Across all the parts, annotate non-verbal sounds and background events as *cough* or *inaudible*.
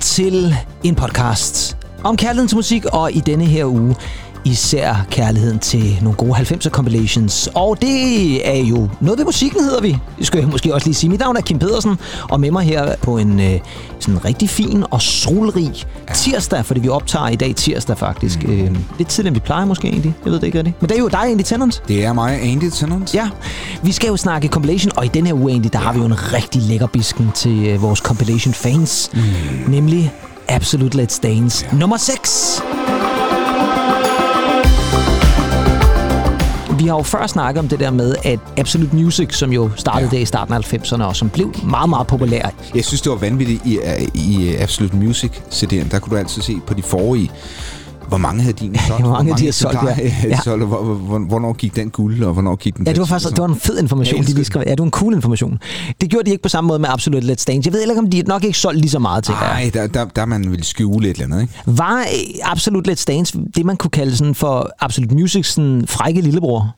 til en podcast om kærligheden til musik, og i denne her uge især kærligheden til nogle gode 90'er compilations. Og det er jo noget ved musikken, hedder vi. Det skal jeg måske også lige sige. Mit navn er Kim Pedersen, og med mig her på en øh, sådan rigtig fin og solrig tirsdag, fordi vi optager i dag tirsdag faktisk. Mm. Øh, lidt tidligere, end vi plejer måske egentlig. Jeg ved det ikke rigtigt. Men det er jo dig, Andy Tennant. Det er mig, Andy Tennant. Ja, vi skal jo snakke compilation, og i den her uge egentlig, der ja. har vi jo en rigtig lækker bisken til øh, vores compilation fans. Mm. Nemlig Absolute Let's Dance ja. nummer 6. Vi har jo før snakket om det der med, at Absolute Music, som jo startede ja. der i starten af 90'erne, og som blev meget, meget populær. Jeg synes, det var vanvittigt i, i Absolute Music CD'en. Der kunne du altid se på de forrige, hvor mange havde dine solgt? hvor mange, de har solgt, ja. *laughs* ja. Solgt, hvor, hvor, hvornår gik den guld, og hvornår gik den Ja, det var faktisk det var en fed information, de skrev. Ja, det var en cool information. Det gjorde de ikke på samme måde med Absolute Let's Dance. Jeg ved ikke, om de nok ikke solgt lige så meget til Nej, der, der, der man ville skjule et eller andet, ikke? Var Absolute Let's Dance det, man kunne kalde sådan for Absolute Music sådan frække lillebror?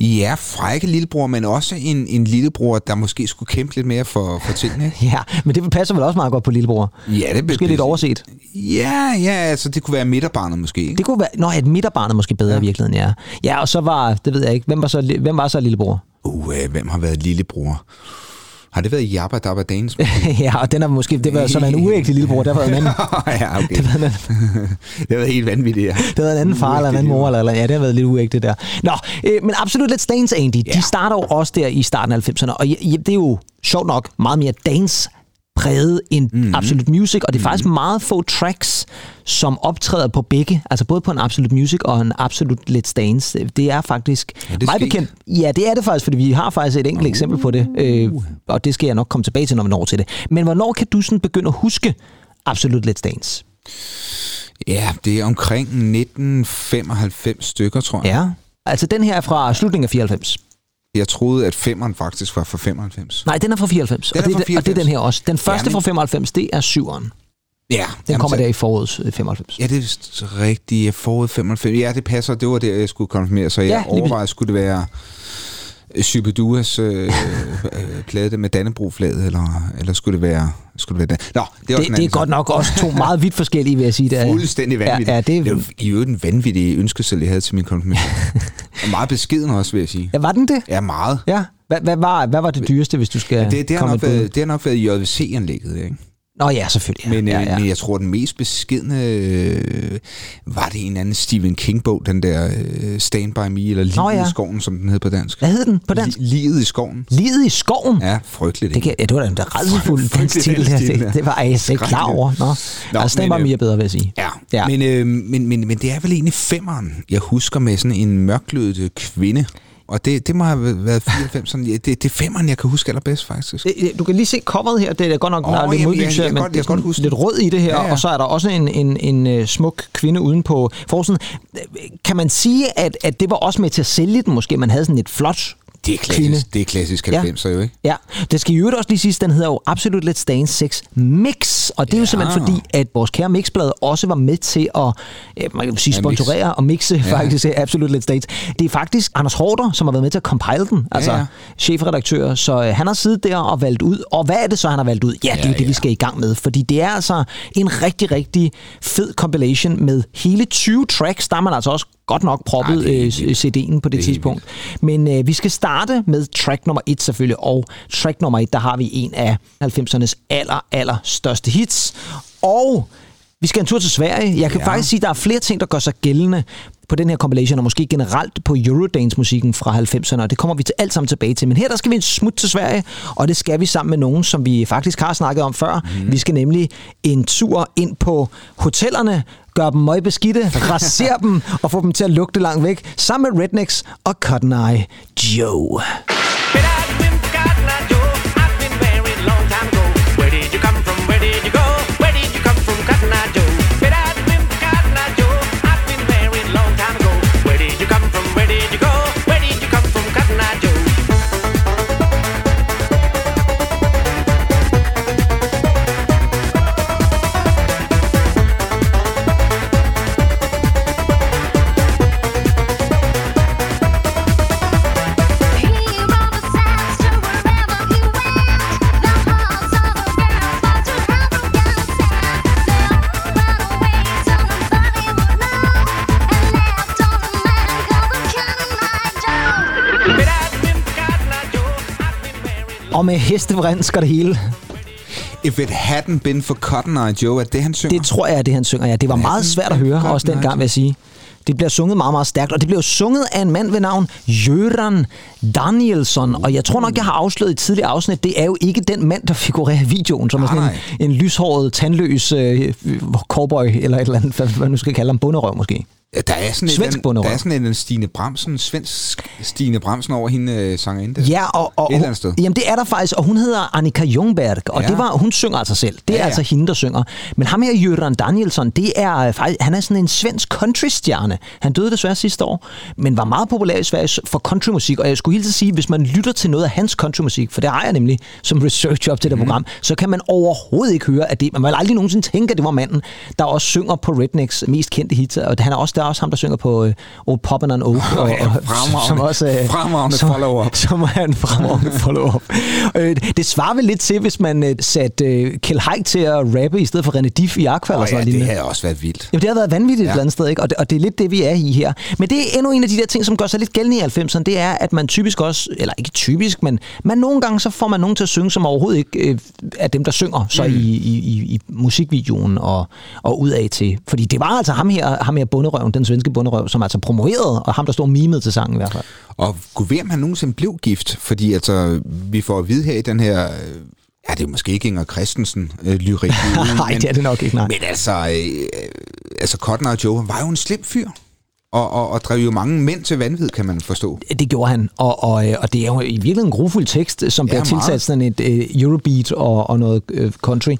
Ja, frække lillebror, men også en, en lillebror, der måske skulle kæmpe lidt mere for, for tingene. *laughs* ja, men det passer vel også meget godt på lillebror? Ja, det Måske lidt overset? Ja, ja, altså det kunne være midterbarnet måske. Ikke? Det kunne være, nå, et midterbarnet måske bedre ja. i virkeligheden, ja. Ja, og så var, det ved jeg ikke, hvem var så, hvem var så lillebror? Uh, hvem har været lillebror? Har det været Jabba Dabba Danes? *laughs* ja, og den er måske, det var sådan en uægtelig lillebror, der var en anden. *laughs* ja, okay. Det, var en anden. det har helt vanvittigt, ja. Det har været en anden far eller en anden mor, eller, ja, det har været lidt uægte der. Nå, øh, men absolut Let's Dance, Andy, ja. de starter jo også der i starten af 90'erne, og det er jo sjovt nok meget mere dance præget end mm-hmm. Absolute Music, og det er faktisk mm-hmm. meget få tracks, som optræder på begge, altså både på en Absolute Music og en Absolute Let's Dance. Det er faktisk ja, det meget bekendt. Ja, det er det faktisk, fordi vi har faktisk et enkelt uh. eksempel på det, øh, og det skal jeg nok komme tilbage til, når vi når til det. Men hvornår kan du sådan begynde at huske Absolute Let's Dance? Ja, det er omkring 1995 stykker, tror jeg. Ja, altså den her er fra slutningen af 94. Jeg troede, at femmeren faktisk var fra 95. Nej, den er fra 94. Den og, det, fra 94. og det er den her også. Den første ja, men... fra 95, det er syveren. Ja. Den jamen, kommer så... der i foråret 95. Ja, det er rigtigt. Foråret 95. Ja, det passer. Det var der, jeg skulle konfirmere. Så jeg ja, overvejede, skulle det være Shubiduas øh, øh, plade med Dannebro-flaget, eller, eller skulle det være... Skulle det være Nå, det er, det, det er godt nok også to meget vidt forskellige, vil jeg sige. Det er fuldstændig vanvittigt. Ja, ja, det, det var jo en vanvittig ønskesæl, jeg havde til min konfirmation. *laughs* og meget beskeden også, vil jeg sige. Ja, var den det? Ja, meget. Ja. Hvad, hvad, var, hvad var det dyreste, hvis du skal ja, det, det, har nok været, det har nok været JVC-anlægget, ikke? Nå ja, selvfølgelig. Men, ja, ja. men jeg tror, den mest beskidende øh, var det en anden Stephen King-bog, den der øh, Stand By Me, eller Livet ja. i skoven, som den hed på dansk. Hvad hed den på dansk? Livet i skoven. Livet i skoven? Ja, frygteligt. Det, kan, ja, det var da en redselsfuld dansk titel. Det, det var jeg ikke klar over. Nå. Nå altså, Stand By Me er bedre, vil jeg sige. Ja, ja. Men, øh, men, men, men det er vel egentlig femmeren, jeg husker med sådan en mørklødet kvinde, og det, det må have været 94. Sådan, det, det er femmeren, jeg kan huske allerbedst, faktisk. Du kan lige se coveret her. Det er godt nok oh, lidt modlys, men godt, det er huske. lidt rød i det her. Ja, ja. Og så er der også en, en, en, en smuk kvinde uden på forsiden. Kan man sige, at, at det var også med til at sælge den måske? Man havde sådan et flot det er klassisk, kvinde. det er klassisk 90'er ja. jo, ikke? Ja, det skal jo også lige sidst, den hedder jo Absolute Let's Dance 6 Mix, og det er ja. jo simpelthen fordi, at vores kære mixblad også var med til at, man kan sige, sponsorere ja, mix. og mixe ja. faktisk Absolute Let's Dance. Det er faktisk Anders Hårder, som har været med til at compile den, altså ja, ja. chefredaktør, så øh, han har siddet der og valgt ud, og hvad er det så, han har valgt ud? Ja, det er ja, det, ja. vi skal i gang med, fordi det er altså en rigtig, rigtig fed compilation med hele 20 tracks, der er man altså også godt nok proppet det, øh, CD'en på det, det tidspunkt. Men øh, vi skal starte med track nummer et selvfølgelig, og track nummer et, der har vi en af 90'ernes aller, aller største hits. Og vi skal en tur til Sverige. Jeg kan ja. faktisk sige, at der er flere ting, der gør sig gældende på den her compilation, og måske generelt på Eurodance-musikken fra 90'erne, og det kommer vi til alt sammen tilbage til. Men her der skal vi en smut til Sverige, og det skal vi sammen med nogen, som vi faktisk har snakket om før. Mm. Vi skal nemlig en tur ind på hotellerne, gøre dem møg beskidte, *laughs* rasere dem og få dem til at lugte langt væk, sammen med Rednecks og Cotton Eye Joe. Og med hestevrinsk og det hele. If it hadn't been for Cotton Eye Joe, er det han synger? Det tror jeg er det, han synger, ja. Det var meget svært at høre, også dengang, vil jeg sige. Det bliver sunget meget, meget stærkt, og det bliver sunget af en mand ved navn Jøran Danielsson. Og jeg tror nok, jeg har afsløret i et tidligere afsnit, det er jo ikke den mand, der figurerer i videoen, som er sådan en, en lyshåret, tandløs uh, cowboy, eller et eller andet, hvad man nu skal kalde ham, bunderøv måske. Ja, der er sådan svensk en, der er sådan en Stine Bramsen, svensk Stine Bramsen over hende øh, sangerinde. Ja, og, og, et eller andet sted. Jamen det er der faktisk, og hun hedder Annika Ljungberg, og ja. det var, hun synger altså selv. Det er ja, ja. altså hende, der synger. Men ham her, Jørgen Danielsson, det er øh, faktisk, han er sådan en svensk countrystjerne. Han døde desværre sidste år, men var meget populær i Sverige for countrymusik, og jeg skulle hilse sige, hvis man lytter til noget af hans countrymusik, for det har jeg nemlig som research op til det mm. program, så kan man overhovedet ikke høre, at det, man vil aldrig nogensinde tænke, at det var manden, der også synger på Rednecks mest kendte hits, og han er også, der er også ham, der synger på uh, Old Poppin' and Oak. Og, ja, som også uh, fremragende follow-up. *laughs* Som er en fremragende follow-up. uh, det svarer vel lidt til, hvis man uh, satte uh, Kjell Haik til at rappe i stedet for René Diff i Aqua. Oh, eller sådan ja, det har også været vildt. Jamen, det har været vanvittigt ja. et eller andet sted, ikke? Og, det, og det er lidt det, vi er i her. Men det er endnu en af de der ting, som gør sig lidt gældende i 90'erne, det er, at man typisk også, eller ikke typisk, men man nogle gange så får man nogen til at synge, som overhovedet ikke øh, er dem, der synger så mm. i, i, i, i musikvideoen og, og ud af til. Fordi det var altså ham her, ham her bunderøven, den svenske bunderøv, som altså promoveret, og ham, der stod mimet til sangen i hvert fald. Og kunne ved, om han nogensinde blev gift? Fordi altså, vi får at vide her i den her Ja, det er måske ikke Inger Christensen øh, lyrik. *laughs* Nej, det er det nok ikke, nej. Men altså, øh, altså Cotton Eye Joe var jo en slem fyr og, og, og drev jo mange mænd til vanvid, kan man forstå. Det gjorde han, og, og, øh, og det er jo i virkeligheden en grofuld tekst, som ja, bliver tilsat sådan et uh, Eurobeat og, og noget uh, country.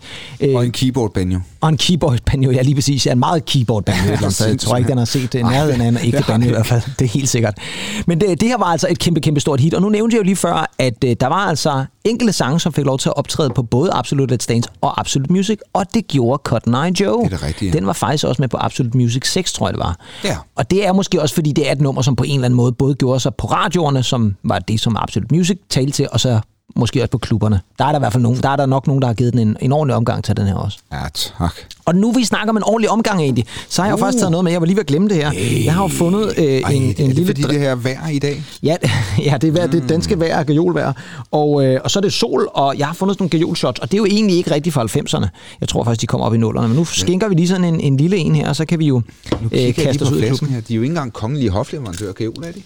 Og en keyboard banjo. Og en keyboard banjo, ja lige præcis. Ja, en meget keyboard banjo. ja, så jeg tror ikke, den har set nærheden af en ægte banjo i hvert fald. Det er helt sikkert. Men det, det her var altså et kæmpe, kæmpe stort hit. Og nu nævnte jeg jo lige før, at uh, der var altså enkelte sange, som fik lov til at optræde på både Absolute Let's Dance og Absolute Music, og det gjorde Cotton Eye Joe. Det er det rigtige. Den var faktisk også med på Absolute Music 6, tror jeg det var. Ja. Og det er måske også, fordi det er et nummer, som på en eller anden måde både gjorde sig på radioerne, som var det, som Absolute Music talte til, og så måske også på klubberne. Der er der i hvert fald nogen, der er der nok nogen, der har givet den en, en ordentlig omgang til den her også. Ja, tak. Og nu vi snakker om en ordentlig omgang egentlig, så har jeg jo uh. faktisk taget noget med. Jeg var lige ved at glemme det her. Jeg har jo fundet øh, Ej, en, en det lille... fordi det her vejr i dag? Ja, *laughs* ja det er vejr, mm. det danske vejr, gajolvejr. Og, øh, og så er det sol, og jeg har fundet sådan nogle gajolshots, og det er jo egentlig ikke rigtigt fra 90'erne. Jeg tror faktisk, de kommer op i nullerne. Men nu skænker vi lige sådan en, en lille en her, og så kan vi jo øh, kaste os ud i her. De er jo ikke engang kongelige hofleverandører, gajol er de?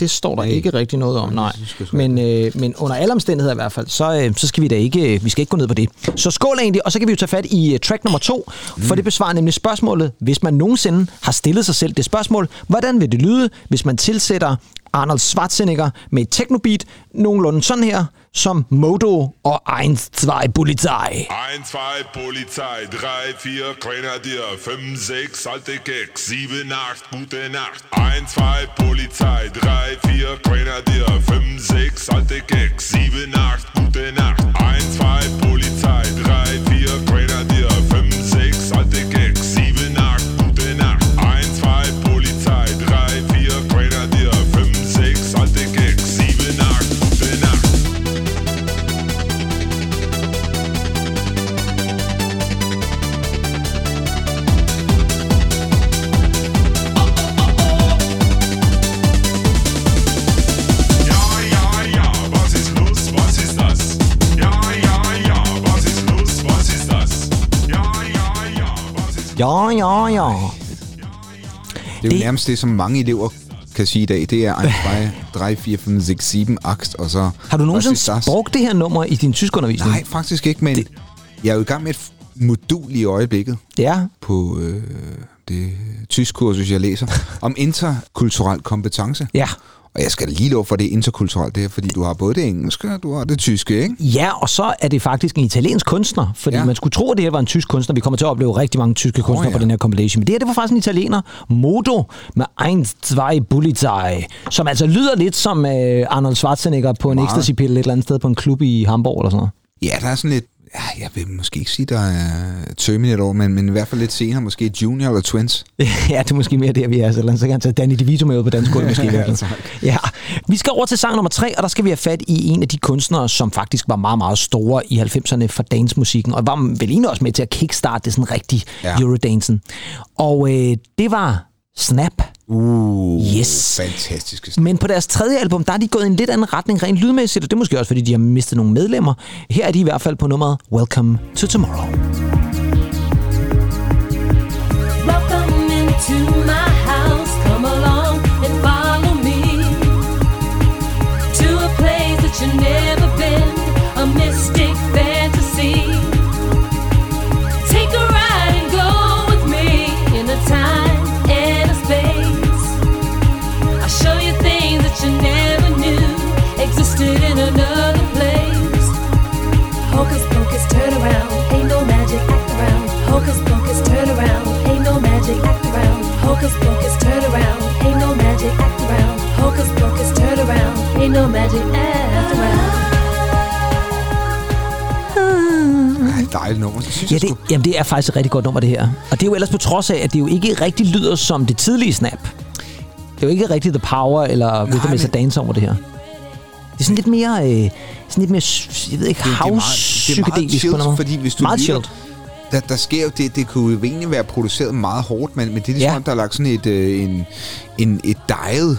Det står der nej. ikke rigtig noget om, nej. Men, øh, men under alle omstændigheder i hvert fald, så, øh, så skal vi da ikke, vi skal ikke gå ned på det. Så skål egentlig, og så kan vi jo tage fat i uh, track nummer to, mm. for det besvarer nemlig spørgsmålet, hvis man nogensinde har stillet sig selv det spørgsmål, hvordan vil det lyde, hvis man tilsætter Arnold Schwarzenegger med et technobeat, nogenlunde sådan her, som Modo og 1-2 Polizei. 1-2 Polizei, 3-4 Grenadier, 5-6 alte Keks, 7-8 gute Nacht. 1-2 Polizei, 3-4 Grenadier, 5-6 alte Keks, 7-8 gute Nacht. 1-2 Polizei, 3-4 Grenadier, Ja, ja, ja. Det er jo nærmest det, som mange elever kan sige i dag. Det er 1, 2, 3, 4, 5, 6, 7, akst, og så... Har du nogensinde brugt det her nummer i din tyskundervisning? Nej, faktisk ikke, men det... jeg er jo i gang med et modul i øjeblikket Ja. på øh, det tysk kursus, jeg læser, *laughs* om interkulturel kompetence. Ja. Og jeg skal lige love for, det er interkulturelt det her, fordi du har både det engelske, og du har det tyske, ikke? Ja, og så er det faktisk en italiensk kunstner, fordi ja. Man skulle tro, at det her var en tysk kunstner. Vi kommer til at opleve rigtig mange tyske kunstnere ja. på den her compilation. Men det her, det var faktisk en italiener, Modo, med 1-2 Polizei, som altså lyder lidt som øh, Arnold Schwarzenegger på en ecstasy-pille et eller andet sted på en klub i Hamburg eller sådan noget. Ja, der er sådan lidt... Ja, jeg vil måske ikke sige, der er Terminator, men, men i hvert fald lidt senere, måske Junior eller Twins. *laughs* ja, det er måske mere der, vi er. Så, ellers så kan han tage Danny DeVito med ud på dansk gulv, *laughs* måske. i virkeligheden. ja. Vi skal over til sang nummer tre, og der skal vi have fat i en af de kunstnere, som faktisk var meget, meget store i 90'erne for dancemusikken, og var vel egentlig også med til at kickstarte det sådan rigtig Ja. Eurodancen. Og øh, det var Snap Uh, Yes. fantastisk. Men på deres tredje album, der er de gået i en lidt anden retning rent lydmæssigt, og det er måske også, fordi de har mistet nogle medlemmer. Her er de i hvert fald på nummeret Welcome to Tomorrow. Welcome into Hocus pocus, turn around. Ain't no magic, act around. Hocus pocus, turn around. Ain't no magic, act around. Ej, dejligt nummer. Det synes Ja, jeg det, jamen, det er faktisk et rigtig godt nummer, det her. Og det er jo ellers på trods af, at det jo ikke rigtig lyder som det tidlige Snap. Det er jo ikke rigtig The Power eller Rhythm is a men- Dance over det her. Det er sådan lidt mere, øh, sådan lidt mere, jeg ved ikke, Det- det er meget- det er meget house-psykedelisk på chilled, fordi hvis du Meget lytter- chilled. Der, der sker jo det, det kunne jo egentlig være produceret meget hårdt, men, men det er ligesom, Ja. der er lagt sådan et, øh, en, en, et diet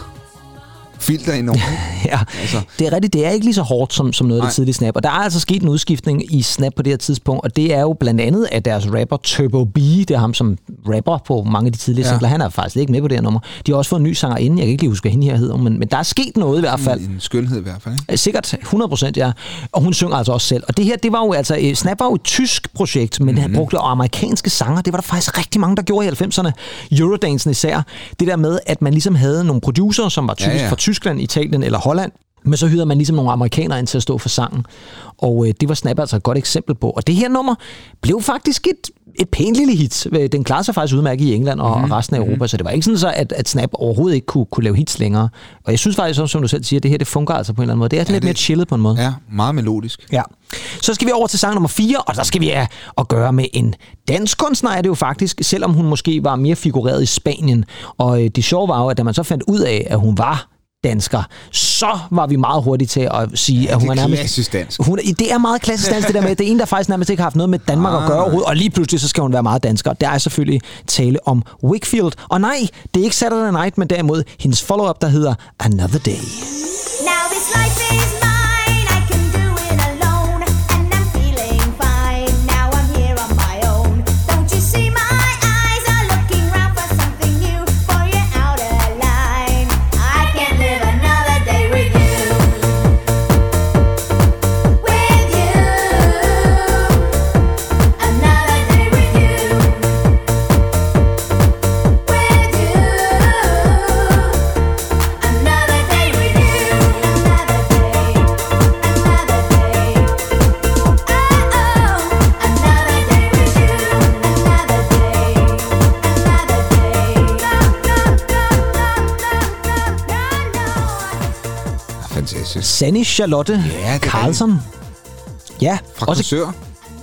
filter ind over. *laughs* Ja, Altså. det er rigtigt. Det er ikke lige så hårdt som, som noget af det tidlige Snap. Og der er altså sket en udskiftning i Snap på det her tidspunkt, og det er jo blandt andet af deres rapper Turbo B. Det er ham som rapper på mange af de tidlige ja. Singler. Han er faktisk ikke med på det her nummer. De har også fået en ny sanger inden. Jeg kan ikke lige huske, hvad hende her hedder, men, men der er sket noget i hvert fald. En skønhed i hvert fald. Ikke? Øh, Sikkert 100 procent, ja. Og hun synger altså også selv. Og det her, det var jo altså, øh, Snap var jo et tysk projekt, men mm-hmm. han brugte amerikanske sanger. Det var der faktisk rigtig mange, der gjorde i 90'erne. Eurodansen især. Det der med, at man ligesom havde nogle producer, som var typisk ja. ja. fra Tyskland, Italien eller Holland. Men så hyrede man ligesom nogle amerikanere ind til at stå for sangen. Og øh, det var Snap altså et godt eksempel på. Og det her nummer blev faktisk et, et pænt lille hit. Den klarede sig faktisk udmærket i England og, mm-hmm. resten af Europa, så det var ikke sådan så, at, at Snap overhovedet ikke kunne, kunne lave hits længere. Og jeg synes faktisk, også, som du selv siger, det her det fungerer altså på en eller anden måde. Det er ja, lidt det- mere chillet på en måde. Ja, meget melodisk. Ja. Så skal vi over til sang nummer 4, og der skal vi have at gøre med en dansk kunstner, er det jo faktisk, selvom hun måske var mere figureret i Spanien. Og øh, det sjove var jo, at da man så fandt ud af, at hun var dansker, så var vi meget hurtige til at sige, Ja, at hun det er nærmest... klassisk dansk. Hun, det er meget klassisk dansk, det der med, det er en, der faktisk nærmest ikke har haft noget med Danmark at gøre Ah. overhovedet, og lige pludselig så skal hun være meget dansker. Der er selvfølgelig tale om Wickfield. Og nej, det er ikke Saturday Night, men derimod hendes follow-up, der hedder Another Day. Now this life is Sanne Charlotte Ja, det Carlson. Ja, Fra også Korsør.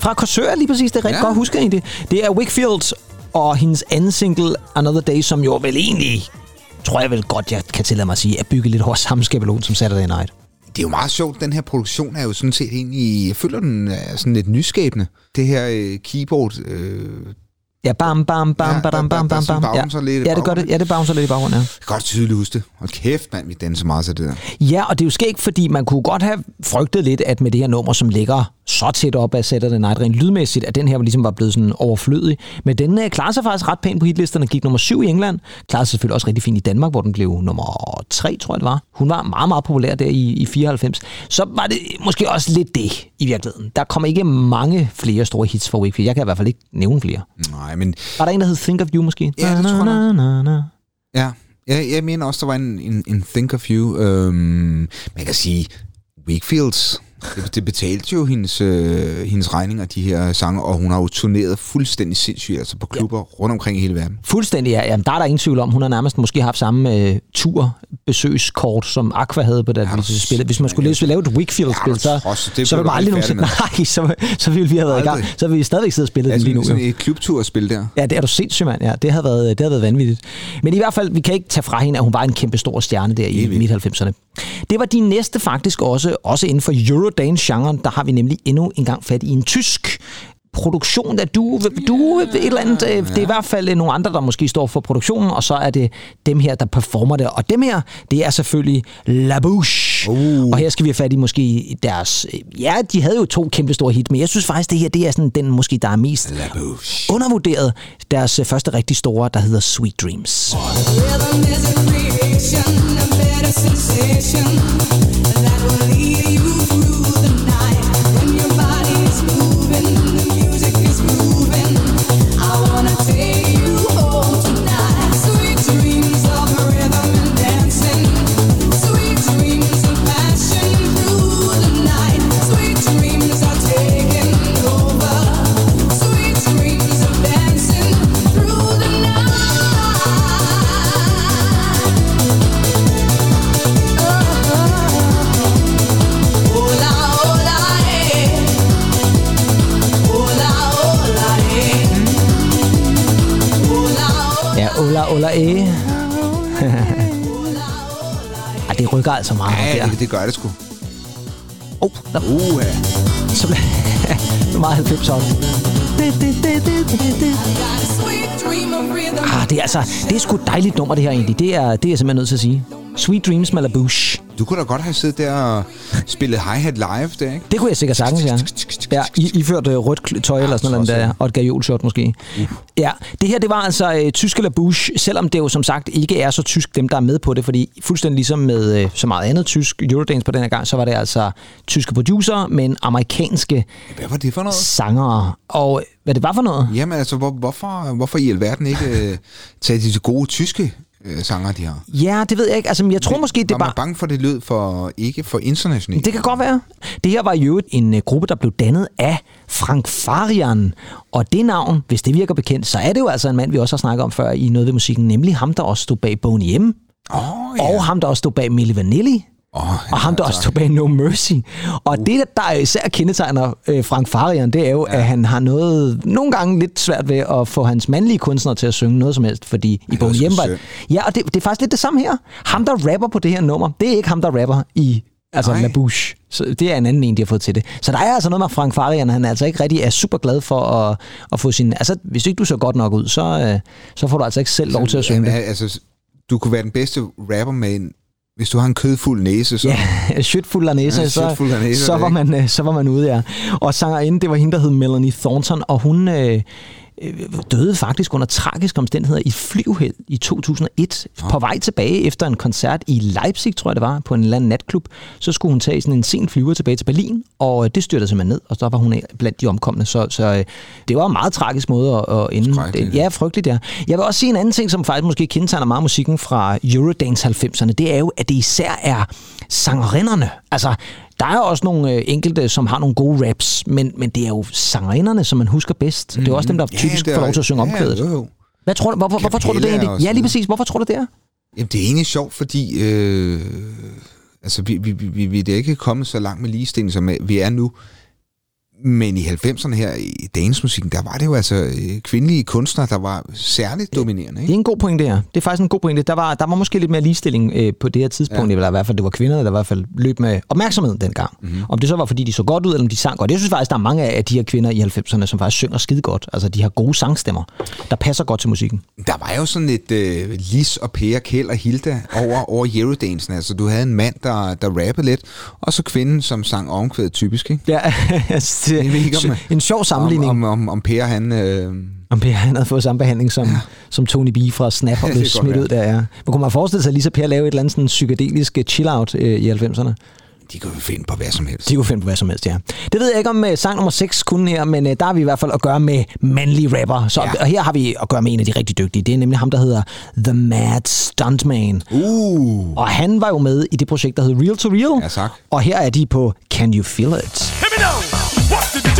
fra Korsør lige præcis. Det er rigtig ja. Godt husker egentlig. Det er Wickfield og hendes anden single, Another Day, som jo vel egentlig, tror jeg vel godt, jeg kan tillade mig at sige, er bygget lidt over *laughs* samme skabelon som Saturday Night. Det er jo meget sjovt. Den her produktion er jo sådan set egentlig... Jeg føler, den er sådan lidt nyskabende. Det her øh, keyboard... Øh, Ja, bam, bam, bam, Ja, bam, bam, bam, bam, sådan Ja. lidt ja, det gør det. Ja, det bouncer lidt i baggrunden, ja. jeg kan godt tydeligt huske det. Hold kæft, mand, vi danser meget til det der. Ja, og det er jo skægt, fordi man kunne godt have frygtet lidt, at med det her nummer, som ligger så tæt op af Saturday Night rent lydmæssigt, at den her ligesom var blevet sådan overflødig. Men den uh, klarer sig faktisk ret pænt på hitlisterne, gik nummer 7 i England, klarede sig selvfølgelig også rigtig fint i Danmark, hvor den blev nummer 3, tror jeg det var. Hun var meget, meget populær der i, i 94. Så var det måske også lidt det i virkeligheden. Der kom ikke mange flere store hits fra Wakefield. Jeg kan i hvert fald ikke nævne flere. Nej, men Var der en, der hed Think of You måske? Ja, det tror jeg na. ja, jeg, jeg mener også, der var en, en, en Think of You. Øhm, man kan sige, Wakefields, det, det betalte jo hendes, øh, hendes regninger, de her sange, og hun har jo turneret fuldstændig sindssygt, altså på klubber ja. rundt omkring i hele verden. Fuldstændig, ja. Jamen, der er der ingen tvivl om. Hun har nærmest måske haft samme øh, tur-besøgskort, som Aqua havde på det Ja, ja. Hvis man skulle lave, lave et Wickfield-spil, Ja, så, trods, det så ville man aldrig aldrig nogensinde... Nej, så, så ville vi have været i gang. Aldrig. Så ville vi stadigvæk sidde og spille Altså, den lige nu. sådan et klubturspil der. Ja, det er du sindssygt, mand. Ja, det havde, været, det havde været vanvittigt. Men i hvert fald, vi kan ikke tage fra hende, at hun var en kæmpe stor stjerne der i Helt vildt. midt-90'erne. Det var de næste faktisk også, også inden for Eurodance-genren, der har vi nemlig endnu en gang fat i en tysk produktion af du, du et eller andet. øh, Det er i hvert fald øh, nogle andre, der måske står for produktionen, og så er det dem her, der performer det. Og dem her, det er selvfølgelig La Bouche. Uh. Og her skal vi have fat i måske deres... øh, Ja, de havde jo to kæmpe store hit, men jeg synes faktisk, det her det er sådan den måske, der er mest La Bouche. undervurderet. Deres øh, første rigtig store, der hedder Sweet Dreams. Rhythm is a creation, a better sensation that will lead you Ola *laughs* E. Ej, det rykker altså meget Ja, der. det, det gør det sgu. Oh, der Uh, så blev *laughs* meget 90 år. got a sweet dream of rhythm. Ah, det er altså, det er sgu et dejligt nummer, det her egentlig. Det er, det er jeg simpelthen nødt til at sige. Sweet Dreams med La Bouche. du kunne da godt have siddet der og spillet hi-hat live der, ikke? Det kunne jeg sikkert sagtens, ja. Ja, I, iført øh, rødt tøj eller sådan noget, der, og et gajolshot måske. Ja, det her, det var altså øh, tyske La Bouche, selvom det jo som sagt ikke er så tysk, dem der er med på det, fordi fuldstændig ligesom med øh, så meget andet tysk Eurodance på den her gang, så var det altså tyske producer, men amerikanske Hvad var det for noget? sangere. Og øh, hvad det var for noget? Jamen altså, hvor, hvorfor, hvorfor i alverden ikke øh, tage de gode tyske øh, sanger, de har? Ja, det ved jeg ikke. Altså, men jeg tror måske, det var man var... bange for, det lød for ikke for internationalt? Det kan godt være. Det her var jo en uh, gruppe, der blev dannet af Frank Farian. Og det navn, hvis det virker bekendt, så er det jo altså en mand, vi også har snakket om før i noget ved musikken, nemlig ham, der også stod bag Boney M. Åh, Ja. Og ham, der også stod bag Milli Vanilli. Åh, Og ham, der også stod bag No Mercy. Og Uh. det, der især kendetegner øh, Frank Farian, det er jo, ja. at han har noget, nogle gange lidt svært ved at få hans mandlige kunstnere til at synge noget som helst, fordi i var synd. Ja, og det, det er faktisk lidt det samme her. Ham, der rapper på det her nummer, det er ikke ham, der rapper i altså Nej. La Bouche. Så det er en anden en, de har fået til det. Så der er altså noget med Frank Farian, han er altså ikke rigtig er super glad for at, at få sin... Altså, hvis ikke du så godt nok ud, så, øh, så får du altså ikke selv lov til at synge det. Altså, du kunne være den bedste rapper med en... Hvis du har en kødfuld næse, så... Ja, *laughs* shit fuld af næse, Ja, så, næse, så, var man, øh, så var man ude, ja. Og sangerinde, det var hende, der hed Melanie Thornton, og hun øh, døde faktisk under tragiske omstændigheder i et flyuheld i 2001. På vej tilbage efter en koncert i Leipzig, tror jeg det var, på en eller anden natklub, så skulle hun tage sådan en sen flyver tilbage til Berlin, og øh, det styrtede simpelthen ned, og så var hun blandt de omkomne. Så, så øh, det var en meget tragisk måde at, at ende. Skrækkeligt. Ja, frygteligt, ja. Jeg vil også sige en anden ting, som faktisk måske kendetegner meget musikken fra Eurodance 90'erne, det er jo, at det især er sangerinderne. Altså, der er også nogle øh, enkelte, som har nogle gode raps, men, men det er jo sangerinderne, som man husker bedst. Det er også dem, der typisk det er- får lov til at synge omkvædet. Ja, jo, jo. Hvad tror du, hvorfor, hvorfor tror du det egentlig? Ja, lige præcis. Hvorfor tror du det er? Jamen, det er egentlig sjovt, fordi øh, altså, vi, vi, vi, vi er ikke kommet så langt med ligestilling, som vi er nu. Men i 90'erne her i dansmusikken, der var det jo altså øh, kvindelige kunstnere, der var særligt dominerende. Det Ikke? er en god pointe her. Det er faktisk en god pointe. Der var, der var måske lidt mere ligestilling øh, på det her tidspunkt, ja. eller i hvert fald det var kvinderne, der i hvert fald løb med opmærksomhed dengang. Mhm. Mm-hmm. Om det så var, fordi de så godt ud, eller om de sang godt. Jeg synes faktisk, der er mange af de her kvinder i 90'erne, som faktisk synger skide godt. Altså, de har gode sangstemmer, der passer godt til musikken. Der var jo sådan et øh, Lis og Per, Kjeld og Hilda over, over Eurodansen. Altså, du havde en mand, der, der rappede lidt, og så kvinden, som sang omkvædet typisk. Ikke? Ja, *laughs* altså, Jeg ved ikke, om- en sjov sammenligning. Om, om, om, om Per, han... Øh, Om Per han havde fået samme behandling som, ja. som Tony B fra Snap og *laughs* blev det smidt ud der, ja. Men kunne man forestille sig, at lige så Per lavede et eller andet sådan psykedelisk chill-out øh, i 90'erne? de kunne jo finde på hvad som helst. De kunne finde på hvad som helst, ja. Det ved jeg ikke om uh, sang nummer 6 kunne her, men uh, der har vi i hvert fald at gøre med mandlige rapper. Så, Ja. Og her har vi at gøre med en af de rigtig dygtige. Det er nemlig ham, der hedder The Mad Stuntman. Uh, Og han var jo med i det projekt, der hedder Real to Real. Ja, tak. Og her er de på Can You Feel It? Hear me now.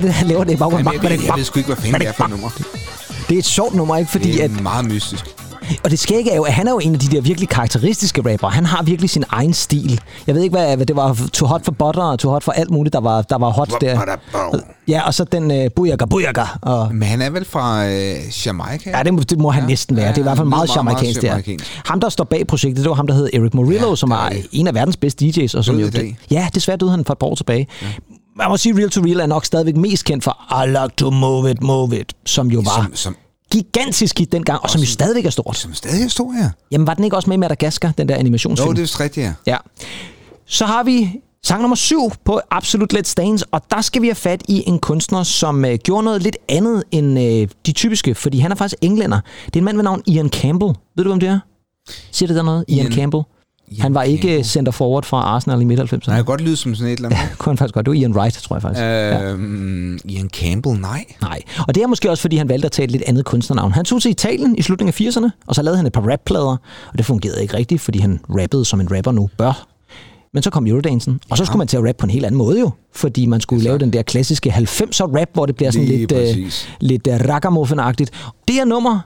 hvad er det, han laver det i baggrunden? Jamen, jeg, ved, jeg ved sgu ikke, hvad fanden det er for et nummer. Det er et sjovt nummer, ikke? Fordi Det at, er meget mystisk. og det skægge er jo, at han er jo en af de der virkelig karakteristiske rapper. Han har virkelig sin egen stil. Jeg ved ikke, hvad, hvad det var. Too hot for butter og too hot for alt muligt, der var, der var hot der. Ja, og så den uh, bujaka bujaka. Og, Men han er vel fra øh, Jamaica? ja, det må, det må han Ja. næsten være. Ja, Det er i hvert fald meget meget, meget jamaikansk, det jamaicansk. Ham, der står bag projektet, det var ham, der hed Eric Morillo, Ja, som det er en af verdens bedste DJ's. Og som jo, dag. ja, desværre døde han for et par år tilbage. Ja. Man må sige, Real to Real er nok stadigvæk mest kendt for I like to move it, move it, som jo var Som, som, gigantisk hit dengang, og som jo stadigvæk er stort. som stadig er stor her. Jamen, var den ikke også med i Madagaskar, den der animationsfilm? Jo, det er vist rigtigt, ja. Ja. Så har vi sang nummer syv på Absolute Let's Dance, og der skal vi have fat i en kunstner, som øh, gjorde noget lidt andet end øh, de typiske, fordi han er faktisk englænder. Det er en mand ved navn Ian Campbell. Ved du, hvem det er? Siger det der noget? Ian, Ian- Campbell. Ian han var ikke Campbell. center forward fra Arsenal i midt-90'erne. Han kan godt lyde som sådan et eller andet. kunne han faktisk godt. Det var Ian Wright, tror jeg faktisk. Ja. Øhm, Ian Campbell, nej. Nej, og det er måske også, fordi han valgte at tage et lidt andet kunstnernavn. Han tog til Italien i slutningen af 80'erne, og så lavede han et par rapplader, og det fungerede ikke rigtigt, fordi han rappede, som en rapper nu bør. Men så kom Eurodancen, og så skulle man til at rappe på en helt anden måde jo, fordi man skulle lave den der klassiske 90'er rap, hvor det bliver sådan Lige lidt, øh, præcis. lidt uh, ragamuffin-agtigt. Det her nummer,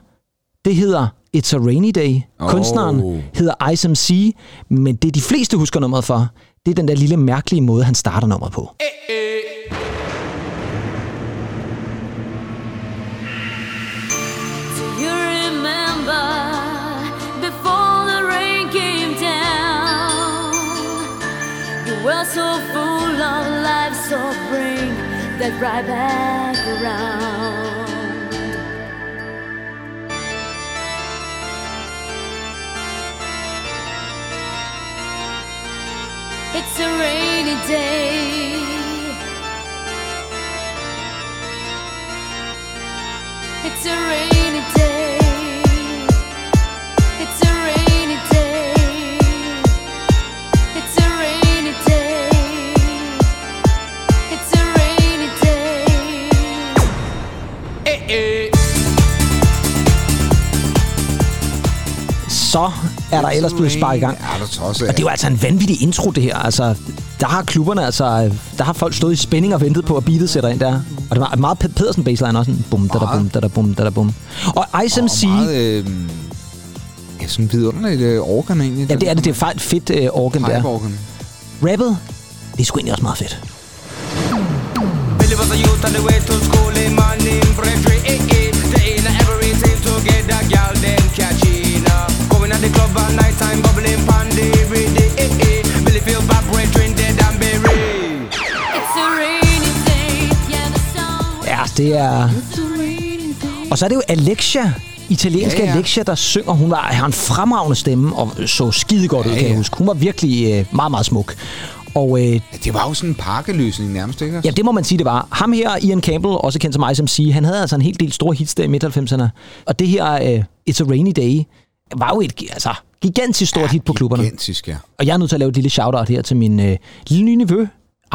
det hedder It's a Rainy Day. Oh. Kunstneren hedder Ice MC, men det de fleste husker nummeret for, det er den der lille mærkelige måde, han starter nummeret på. Do you remember before the rain came down? You were so full of life, so bring that right back around. It's a rainy day. It's a rainy day. Så er der ellers blevet sparket i gang. Ja, der tosset. Og det er jo altså en vanvittig intro, det her. Altså, der har klubberne, altså, der har folk stået i spænding og ventet på, at beatet sætter ind der. Og det var meget Ped- Pedersen baseline også. Sådan, bum, da da bum, da da bum, da da bum. Og Ice MC, Og meget, øh, ja, sådan vidunderligt øh, organ egentlig. ja, det er det, det er faktisk fedt øh, organ der. Pipe-organ. Rappet, det er sgu egentlig også meget fedt. Billy Going at the night time bubbling pandy ready eh, eh. Billy feel back brethren dead and buried It's a rainy day. Yeah, the. Ja, det er... It's a rainy day. Og så er det jo Alexia, italienske Ja, ja. Alexia, der synger. Hun var, har en fremragende stemme og så skide godt ud, Ja, kan jeg ja. huske. Hun var virkelig øh, meget, meget smuk. Og øh, Ja, det var jo sådan en pakkeløsning nærmest, ikke? Ja, det må man sige, det var. Ham her, Ian Campbell, også kendt som Ice MC, han havde altså en hel del store hits der i midt-90'erne. Og det her, uh, It's a Rainy Day, var jo et altså, gigantisk stort hit på klubberne. Gigantisk, ja. Og jeg er nødt til at lave et lille shout-out her til min øh, lille nye nevø,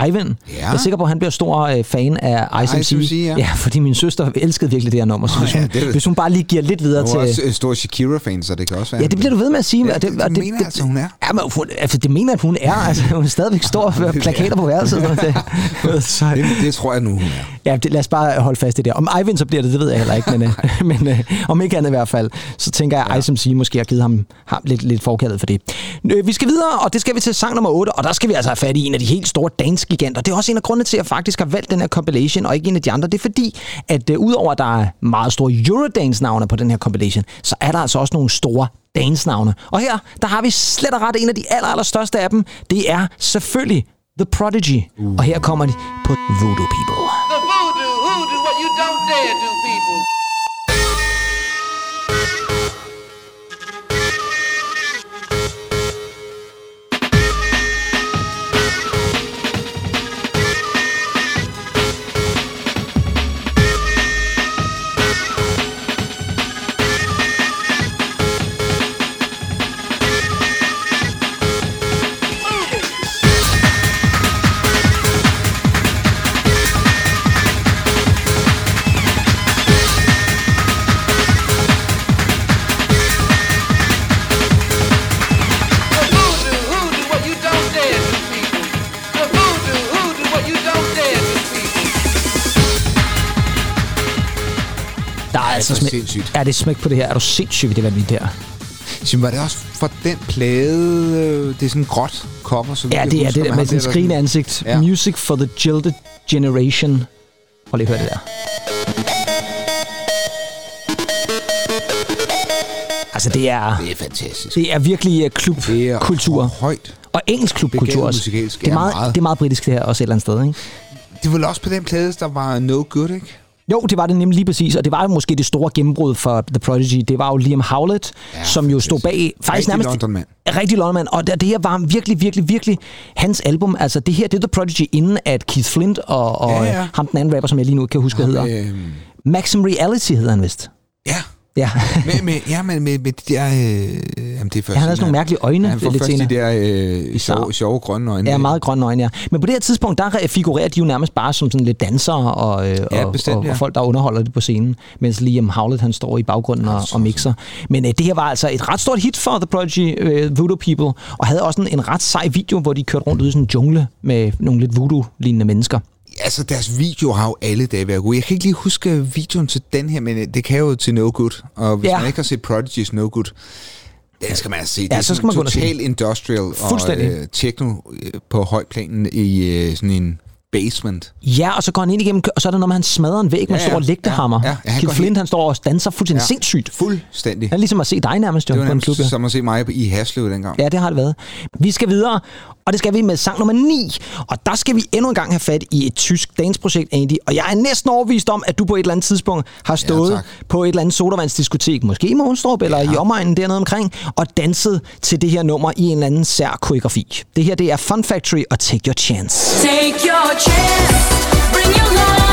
Ivan. Ja. Jeg er sikker på, at han bliver stor øh, fan af Ice MC. MC, ja. ja, fordi min søster elskede virkelig det her nummer. Så Nå, hvis, ja, hun, det hvis hun bare lige giver lidt videre Hun til... er også øh, stor Shakira-fan, så det kan også være... Ja, det bliver du ved med at sige. Ja, og det- og det mener jeg altså, hun er. Ja, men hun, altså, det mener at hun er. Altså, hun er stadigvæk stor for plakater på værelset. noget. *laughs* så, Det, det tror jeg nu, hun er. Ja, det, lad os bare holde fast i det. Om Ivan så bliver det, det ved jeg heller ikke, men, øh, *laughs* men øh, om ikke andet i hvert fald, så tænker jeg, at Ice MC måske har givet ham, ham lidt, lidt forkaldet for det. Øh, vi skal videre, og det skal vi til sang nummer 8, og der skal vi altså have fat i en af de helt store dance-giganter. Det er også en af grundene til, at jeg faktisk har valgt den her compilation, og ikke en af de andre. Det er fordi, at øh, udover at der er meget store Eurodance-navne på den her compilation, så er der altså også nogle store dance-navne. Og her, der har vi slet og ret en af de aller, aller største af dem. Det er selvfølgelig The Prodigy. Uh. Og her kommer de på Voodoo People. The voodoo, voodoo, what you don't dare do, people. Altså smæk, sindssygt. er det smæk på det her? Er du sindssyg det vanvittigt der? Sim, var det også for den plade, øh, det er sådan gråt cover, så Ja, det er det der med der, skrigende ansigt. Ja. Music for the Jilted Generation. Prøv lige at høre det der. Altså, det er, Det er fantastisk. det er virkelig uh, Det er klubkultur. højt. Og engelsk klubkultur også. Det er meget, meget. det er meget britisk det her også et eller andet sted, ikke? Det var også på den plade, der var No Good, ikke? Jo, det var det nemlig lige præcis, og det var jo måske det store gennembrud for The Prodigy. Det var jo Liam Howlett, ja, som jo stod bag... Faktisk Rigtig nærmest, London-mand. Rigtig London og det, det her var virkelig, virkelig, virkelig hans album. Altså det her, det er The Prodigy, inden at Keith Flint og, og Ja, ja. ham den anden rapper, som jeg lige nu ikke kan huske, hvad hedder. Øhm, Maxim Reality hedder han vist. ja, Ja, *laughs* med, med, ja, men med, med de der... Øh, jamen, det er først, han havde sådan nogle mærkelige øjne Han får lidt først senere. de der øh, sjove, sjove grønne øjne. Ja, meget grønne øjne, ja. Men på det her tidspunkt, der figurerer de jo nærmest bare som sådan lidt dansere og, øh, Ja, og, bestemt, og, ja. og folk, der underholder det på scenen, mens Liam Howlett, han står i baggrunden og, og mixer. Men øh, det her var altså et ret stort hit for The Prodigy, øh, Voodoo People, og havde også en, en ret sej video, hvor de kørte rundt ude i sådan en jungle med nogle lidt voodoo-lignende mennesker. Altså, deres video har jo alle dage været gode. Jeg kan ikke lige huske videoen til den her, men øh, det kan jo til No Good. Og hvis Ja. man ikke har set Prodigy's No Good, den skal man altså se. Det Ja, er så skal man gå og total industrial og øh, techno øh, på højplanen i øh, sådan en basement. Ja, og så går han ind igennem, og så er der noget med, han smadrer en væg med en Ja, ja. stor lægtehammer. Ja, ja, ja, han går Flint, helt- han står og danser fuldstændig Ja. sindssygt. Fuldstændig. Det er ligesom at se dig nærmest, jo, Det var på en klub. nærmest Ja. som at se mig i Haslev dengang. Ja, det har det været. Vi skal videre, og det skal vi med sang nummer 9. Og der skal vi endnu en gang have fat i et tysk dansprojekt, Andy. Og jeg er næsten overbevist om, at du på et eller andet tidspunkt har stået tak. på et eller andet sodavandsdiskotek, måske i Månstrup eller i omegnen dernede omkring, og danset til det her nummer i en eller anden sær koreografi. Det her, det er Fun Factory og Take Your Chance. Take your chance, bring your life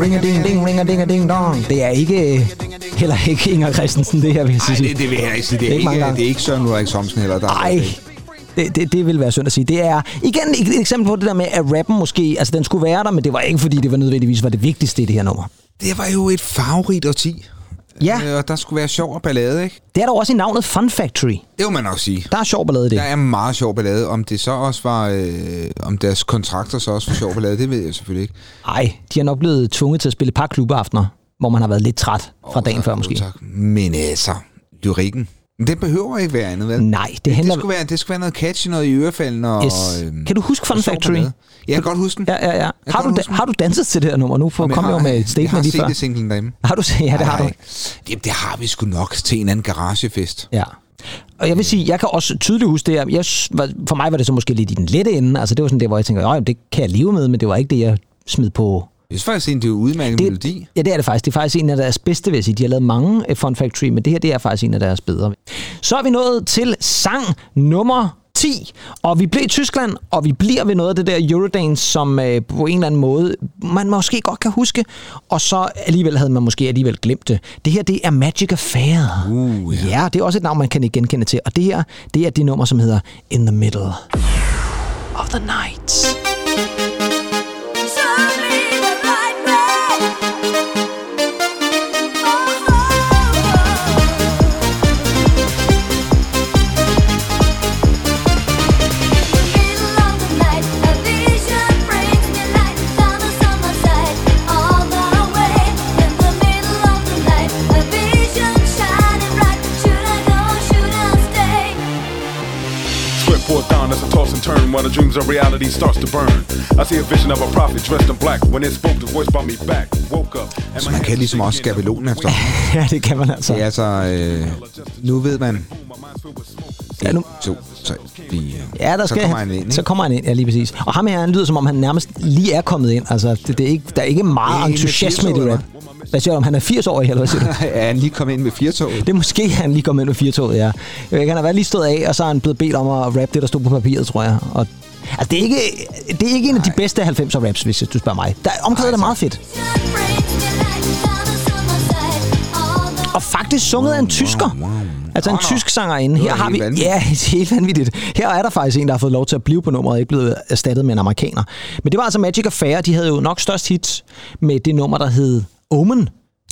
ring a ding ding, ring a ding a ding dong. Det er ikke, heller ikke Inger Christensen, det her vil jeg Nej, sige. det, det vil jeg ikke sige. Det er, Ikke mange ikke, gange. det er ikke Søren Ulrik Thomsen heller. Der er- Ej, det, det, det vil være synd at sige. Det er igen et, et eksempel på det der med, at rappen måske, altså den skulle være der, men det var ikke fordi, det var nødvendigvis var det vigtigste i det her nummer. Det var jo et farverigt årti. Ja. Øh, Og der skulle være sjov og ballade, ikke? Det er der også i navnet Fun Factory. Det må man nok sige. Der er sjov ballade i det. Der er meget sjov ballade. Om det så også var... Øh, om deres kontrakter så også var sjov ballade, det ved jeg selvfølgelig ikke. Ej, de er nok blevet tvunget til at spille et par klubaftener, hvor man har været lidt træt fra dagen tak, før måske. Tak. Men altså, lyrikken. Det behøver ikke være andet, vel? Nej, det det, handler... skulle være, det skulle være noget catchy, noget i ørefalden. Og, Yes. øhm, Kan du huske Fun Factory? jeg kan godt huske den. Ja, ja, ja. Jeg Har kan du, da, har du danset til det her nummer nu? For Jamen, kom jeg jo har- med et Jeg statement har lige set før. det singlen derhjemme. Har du set? Ja, det har du. Jamen, det har vi sgu nok til en anden garagefest. Ja. Og jeg vil sige, jeg kan også tydeligt huske det her. Jeg, for mig var det så måske lidt i den lette ende. Altså det var sådan det, hvor jeg tænker, "Åh, det kan jeg leve med, men det var ikke det, jeg smed på. Synes faktisk, det er en udmærket Det- melodi. Ja, det er det faktisk. Det er faktisk en af deres bedste, vil jeg sige. De har lavet mange eh, Fun Factory, men det her det er faktisk en af deres bedre. Så er vi nået til sang nummer 10, og vi blev i Tyskland, og vi bliver ved noget af det der Eurodance, som øh, på en eller anden måde, man måske godt kan huske, og så alligevel havde man måske alligevel glemt det. Det her, det er Magic Affair. Uh, ja. ja, det er også et navn, man kan genkende til, og det her, det er det nummer, som hedder In the Middle of the Night. Poured down as I toss and turn while the dreams of reality starts to burn. I see a vision of a prophet dressed in black. When it spoke, the voice brought me back. Woke up. and Så my man kan ligesom også skabelonen efter. *laughs* ja, det kan man altså. Det er altså... Øh, nu ved man... Ja, nu- 1, 2, 3, 4... Ja, der så skal, kommer han ind, ikke? Så kommer han ind, ja lige præcis. Og ham her, han lyder som om, han nærmest lige er kommet ind. Altså, det, det er ikke, der er ikke meget entusiasme i det rap. Hvad siger du om, han er 80 år, eller hvad siger du? *laughs* er han lige kommet ind med firetoget? Det er måske, han lige kom ind med firetoget, ja. Jeg ved ikke, Han har været lige stået af, og så er han blevet bedt om at rappe det, der stod på papiret, tror jeg. Og, altså, det er ikke, det er ikke en af de bedste 90'er raps, hvis du spørger mig. Der, omkvædet er meget fedt. Og faktisk sunget af en tysker. Altså en tysk sangerinde. Her har vi... vanvittigt. Ja, *laughs* helt vanvittigt. Her er der faktisk en, der har fået lov til at blive på nummeret, og ikke blevet erstattet med en amerikaner. Men det var altså Magic Affair. De havde jo nok størst hit med det nummer, der hed Omen.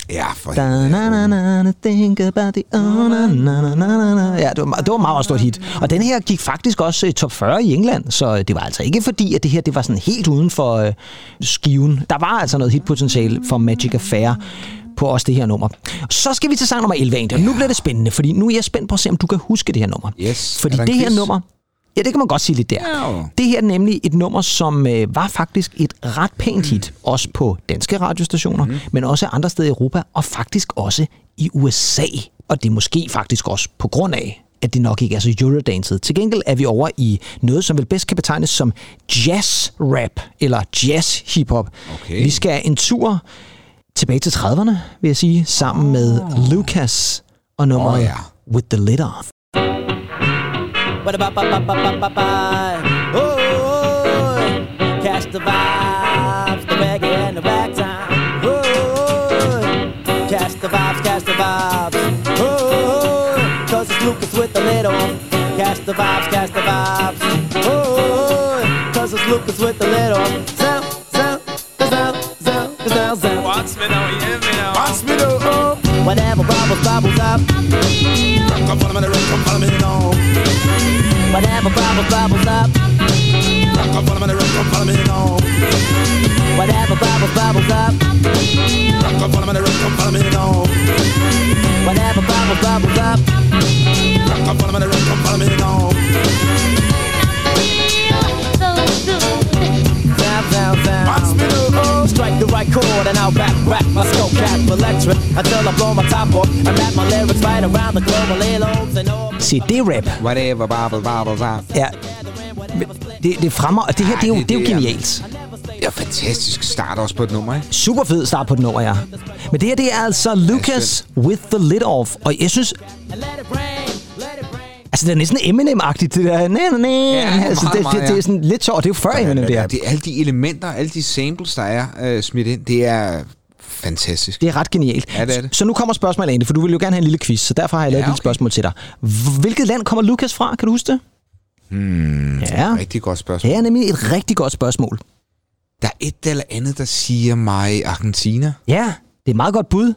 Ja, for Da, na, na, na, na, think about the oh, na, na, na, na. Ja, det var, det var meget, meget stort hit. Og den her gik faktisk også i top 40 i England, så det var altså ikke fordi, at det her det var sådan helt uden for øh, skiven. Der var altså noget hitpotentiale for Magic Affair på også det her nummer. Så skal vi til sang nummer 11 egentlig, og nu bliver det spændende, fordi nu er jeg spændt på at se, om du kan huske det her nummer. Yes. Fordi det her quiz? nummer, ja, det kan man godt sige lidt der. Ja. Det her er nemlig et nummer, som øh, var faktisk et ret pænt hit, også på danske radiostationer, mm. men også andre steder i Europa, og faktisk også i USA. Og det er måske faktisk også på grund af, at det nok ikke er så eurodanset. Til gengæld er vi over i noget, som vel bedst kan betegnes som jazz-rap, eller jazz-hip-hop. Okay. Vi skal en tur tilbage til 30'erne, vil jeg sige, sammen med Lucas og nummeret Åh, ja. With the Lid Off. Oh, catch the vibes, the reggae and the ragtime. Oh, catch the vibes, catch the vibes. Oh, cause it's Lucas with the lid on. Catch the vibes, catch the vibes. Oh, cause it's Lucas with the lid on. Bubbles, bubbles up. Come follow me the ring, come follow me now. Whatever bubbles, bubbles up. Come follow me the ring, come follow me now. Whatever bubbles, bubbles up. Come follow me the ring, come follow me now. Whatever bubbles, bubbles up. Come follow me the ring, come follow me now. Sound, chord and I'll back, back my skull cap electric until I blow my top off and rap my lyrics right around the globe, my lobes and all. Se, det er rap. Whatever, bubble, bubble, bubble. Ja. Det, det fremmer, og det her, det er jo, Ej, det er jo det er- genialt. Ja, fantastisk start også på et nummer, ikke? Super fed start på et nummer, ja. Men det her, det er altså Lucas with the lid off. Og jeg synes, altså det er næsten Eminem-agtigt, det der. Næ, næ, næ. Ja, altså, meget, det, meget, det, det, er ja. sådan lidt sjovt. Det er jo før Eminem, det Ja, er. det er alle de elementer, alle de samples, der er øh, smidt ind, det er fantastisk. Det er ret genialt. Ja, det er det. Så nu kommer spørgsmålet egentlig, for du vil jo gerne have en lille quiz, så derfor har jeg lavet Ja, et lille okay. spørgsmål til dig. Hvilket land kommer Lucas fra? Kan du huske det? Hmm, ja. Rigtig godt spørgsmål. Det er nemlig et rigtig godt spørgsmål. Der er et eller andet, der siger mig Argentina. Ja, det er et meget godt bud.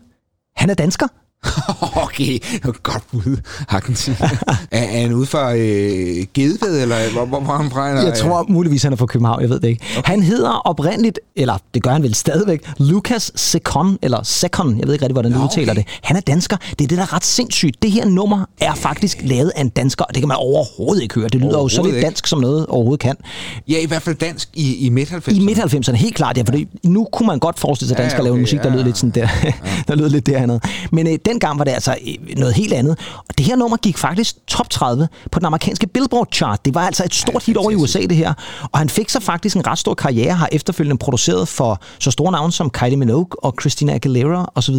Han er dansker. *laughs* Okay, godt bud. Argentina. *laughs* er, er han ude fra øh, Gedved, eller hvor, hvor, hvor han fra? Eller, Jeg tror muligvis, han er fra København, jeg ved det ikke. Okay. Han hedder oprindeligt, eller det gør han vel stadigvæk, Lucas Secon, eller Secon, jeg ved ikke rigtig, hvordan du Nå, udtaler okay. det. Han er dansker. Det er det, der er ret sindssygt. Det her nummer er faktisk lavet af en dansker, og det kan man overhovedet ikke høre. Det lyder jo så lidt dansk, som noget overhovedet kan. Ja, i hvert fald dansk i, i midt-90'erne. I midt-90'erne, helt klart, ja, for nu kunne man godt forestille sig, at Ja, danskere okay, lave musik, der ja, lød lidt sådan der, *laughs* der lød lidt derhenad. Men øh, dengang var det altså øh, noget helt andet. Og det her nummer gik faktisk top 30 på den amerikanske Billboard-chart. Det var altså et stort hit over i USA, det her. Og han fik så faktisk en ret stor karriere, har efterfølgende produceret for så store navne som Kylie Minogue og Christina Aguilera osv.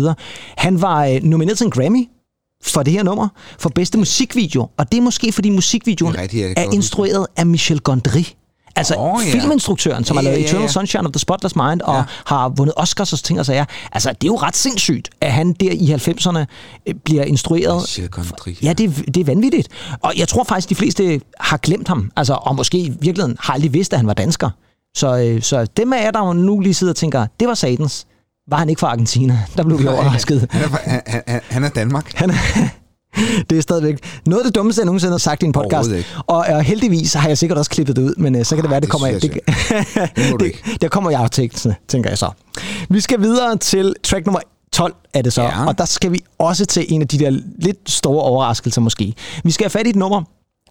Han var øh, nomineret til en Grammy for det her nummer, for bedste musikvideo. Og det er måske, fordi musikvideoen Det er rigtigt, ja, er instrueret af Michel Gondry. Altså Åh, ja. filminstruktøren, som Ja, har lavet Eternal ja. Sunshine of the Spotless Mind, og ja. har vundet Oscars og ting og sager. Altså, det er jo ret sindssygt, at han der i 90'erne øh, bliver instrueret. Ja, det, er- det er vanvittigt. Og jeg tror faktisk, de fleste har glemt ham. Altså, og måske i virkeligheden har aldrig vidst, at han var dansker. Så, øh, så dem af jer, der nu lige sidder og tænker, det var satans. Var han ikke fra Argentina? *laughs* Der blev vi overrasket. Han er, fra- han, han, han er Danmark. Han er, *laughs* det er stadigvæk noget af det dummeste, jeg nogensinde har sagt i en podcast. Og, og heldigvis har jeg sikkert også klippet det ud, men uh, så kan det være, det det kommer det, jeg Det *laughs* det, ikke. der kommer jeg til, tænker jeg så. Vi skal videre til track nummer 12 er det så, Ja. og der skal vi også til en af de der lidt store overraskelser måske. Vi skal have fat i et nummer,